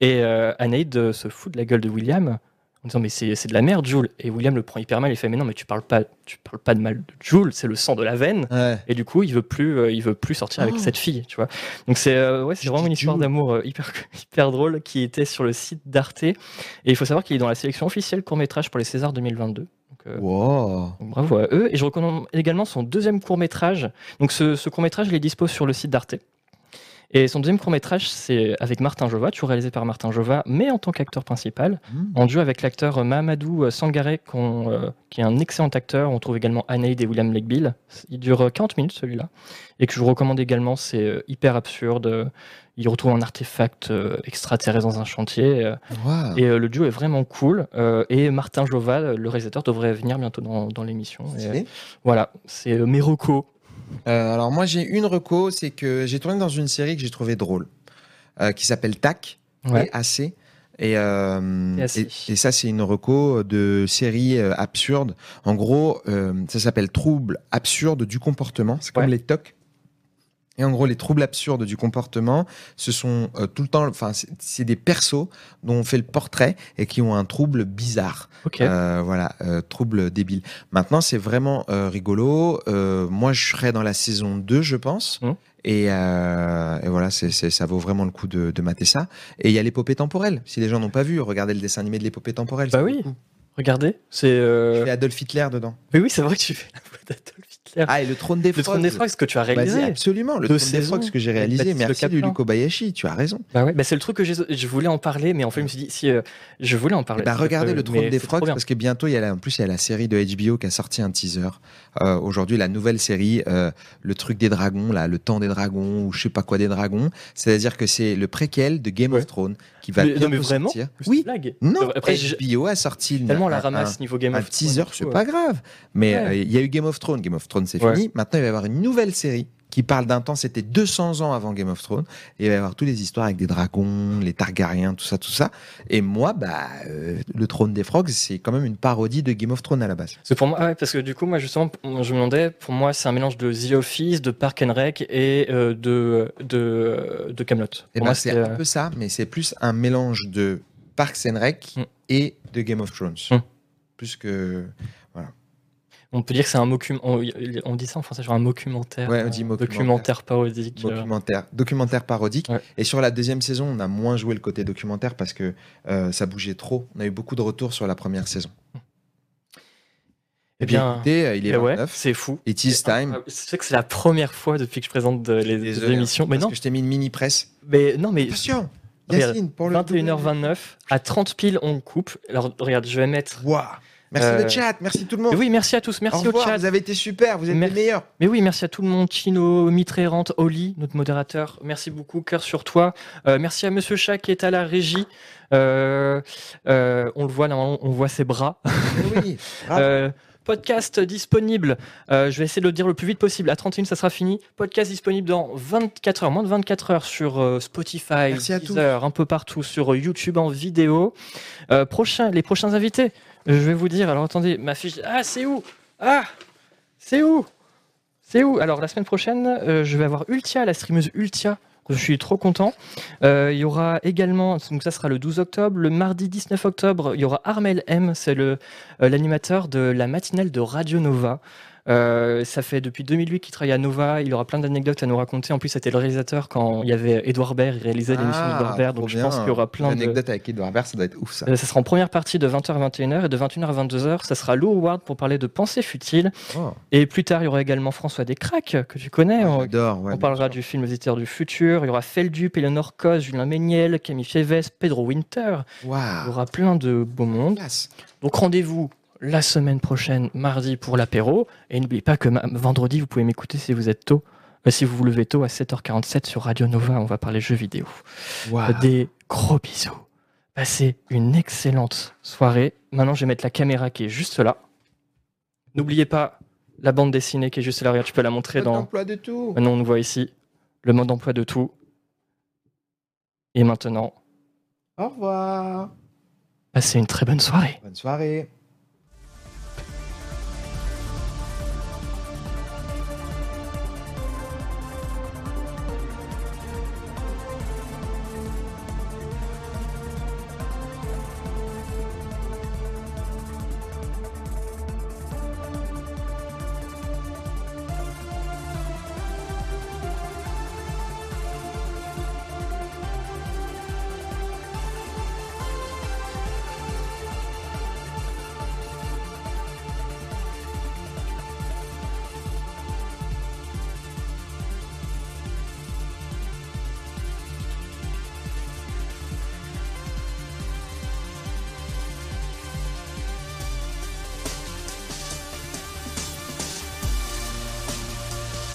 Et Anaïd se fout de la gueule de William en disant mais c'est de la merde Jules. Et William le prend hyper mal il fait mais non mais tu parles pas tu parles pas de mal de Jules c'est le sang de la veine. Et du coup il veut plus euh, il veut plus sortir avec oh. cette fille tu vois. Donc c'est euh, ouais c'est vraiment une histoire d'amour euh, hyper <laughs> hyper drôle qui était sur le site d'Arte. Et il faut savoir qu'il est dans la sélection officielle court métrage pour les Césars 2022 donc, bravo à eux. Et je recommande également son deuxième court métrage donc ce, ce court métrage il est dispo sur le site d'Arte et son deuxième court-métrage, c'est avec Martin Jova, toujours réalisé par Martin Jova, mais en tant qu'acteur principal, mmh. en duo avec l'acteur Mamadou Sangaré, euh, qui est un excellent acteur. On trouve également Anaïd et William Legbill. Il dure 40 minutes, celui-là. Et que je vous recommande également, c'est euh, hyper absurde. Il retrouve un artefact euh, extraterrestre dans un chantier. Et le duo est vraiment cool. et Martin Jova, le réalisateur, devrait venir bientôt dans, l'émission. Voilà, c'est Meroko euh, alors moi j'ai une reco, c'est que j'ai tourné dans une série que j'ai trouvé drôle, euh, qui s'appelle TAC, ouais. AC. Euh, et, et, ça, c'est une reco de série absurde. En gros, ça s'appelle Troubles absurdes du comportement. C'est comme les TOC. Et en gros, les troubles absurdes du comportement, ce sont euh, tout le temps, enfin, c'est des persos dont on fait le portrait et qui ont un trouble bizarre. Euh, voilà, euh, trouble débile. Maintenant, c'est vraiment rigolo. moi, je serais dans la saison 2, je pense. Mmh. Et, voilà, ça vaut vraiment le coup de, de mater ça. Et il y a l'épopée temporelle. Si les gens n'ont pas vu, regardez le dessin animé de l'épopée temporelle. Bah oui. Regardez, c'est. Je fais Adolf Hitler dedans. Mais oui, c'est vrai que tu fais la voix d'Adolf ah, et le trône des frogs. Le trône des frogs, ce que tu as réalisé. absolument, le trône des frogs, ce que j'ai réalisé. Merci Lulu Kobayashi, tu as raison. Bah ouais, bah c'est le truc que je voulais en parler, mais en fait, je me suis dit, si euh, je voulais en parler. Bah regardez le trône des frogs, parce que bientôt, il y a en plus, il y a la série de HBO qui a sorti un teaser. Euh, Aujourd'hui, la nouvelle série, euh, le truc des dragons, là, le temps des dragons, ou je sais pas quoi des dragons. C'est-à-dire que c'est le préquel de Game of Thrones qui va mais, mais vraiment sortir. Oui. Non, Après, HBO a sorti tellement la ramasse niveau Game of Thrones. Un teaser, c'est pas grave. Mais il y a eu Game of Thrones. Game of Thrones, c'est fini. Maintenant, il va y avoir une nouvelle série qui parle d'un temps, c'était 200 ans avant Game of Thrones, et il va y avoir toutes les histoires avec des dragons, les Targaryens, tout ça, tout ça. Et moi, bah, euh, le Trône des Frogs, c'est quand même une parodie de Game of Thrones à la base. C'est pour moi, parce que du coup, moi, justement, je me demandais, pour moi, c'est un mélange de The Office, de Park and Rec et euh, de, de, de Camelot. Et bah, c'est un peu ça, mais c'est plus un mélange de Parks and Rec mm. et de Game of Thrones. Mm. Plus que. On peut dire que c'est un on, on, dit ça en français, genre un documentaire. Ouais, on dit euh, documentaire parodique. Euh. Documentaire, documentaire parodique. Et sur la deuxième saison, on a moins joué le côté documentaire parce que euh, ça bougeait trop. On a eu beaucoup de retours sur la première saison. Eh bien, écoutez, il est 29. Eh c'est fou. It is time. C'est que c'est la première fois depuis que je présente les, émissions. Mais parce que je t'ai mis une mini presse. Mais non, mais. Attention. Yacine, pour le 21h29, à 30 piles, on coupe. Alors, regarde, je vais mettre. Waouh Merci le euh, chat, merci tout le monde. Oui, merci à tous, merci au, chat. Vous avez été super, vous êtes les meilleurs. Mais oui, merci à tout le monde, Chino, Mitrérante, Oli, notre modérateur. Merci beaucoup, cœur sur toi. Euh, merci à Monsieur Chat qui est à la régie. Euh, on le voit, on voit ses bras. Oui, <laughs> Podcast disponible. je vais essayer de le dire le plus vite possible. À 31, ça sera fini. Podcast disponible dans 24 heures, moins de 24 heures sur Spotify, Deezer, un peu partout, sur YouTube en vidéo. prochain, les prochains invités. Je vais vous dire, alors attendez, ma fiche. Ah, c'est où? Ah C'est où? C'est où? Alors, la semaine prochaine, euh, je vais avoir Ultia, la streameuse Ultia. Je suis trop content. Euh, il y aura également, donc ça sera le 12 octobre, le mardi 19 octobre, il y aura Armel M, c'est euh, l'animateur de la matinale de Radio Nova. Euh, ça fait depuis 2008 qu'il travaille à Nova. Il aura plein d'anecdotes à nous raconter. En plus, c'était le réalisateur quand il y avait Edouard Baird. Il réalisait l'émission ah, d'Edouard Baird. Donc, je pense qu'il y aura plein d'anecdotes avec Edouard Baird. Ça doit être ouf, ça. Euh, ça sera en première partie de 20h à 21h et de 21h à 22h. Ça sera Lou Howard pour parler de pensée futile. Oh. Et plus tard, il y aura également François Descraques, que tu connais. on, on parlera du film Visiteurs du futur. Il y aura Feldup, Eleanor Cos, Julien Méniel, Camille Fieves, Pedro Winter. Il y aura plein de beaux mondes. Donc, rendez-vous la semaine prochaine, mardi, pour l'apéro. Et n'oubliez pas que vendredi, vous pouvez m'écouter si vous êtes tôt. Euh, si vous vous levez tôt à 7h47 sur Radio Nova, on va parler jeux vidéo. Des gros bisous. Passez une excellente soirée. Maintenant, je vais mettre la caméra qui est juste là. N'oubliez pas la bande dessinée qui est juste là. Regarde, tu peux la montrer le dans. De tout. Maintenant, on nous voit ici le mode d'emploi de tout. Et maintenant. Au revoir. Passez une très bonne soirée. Bonne soirée.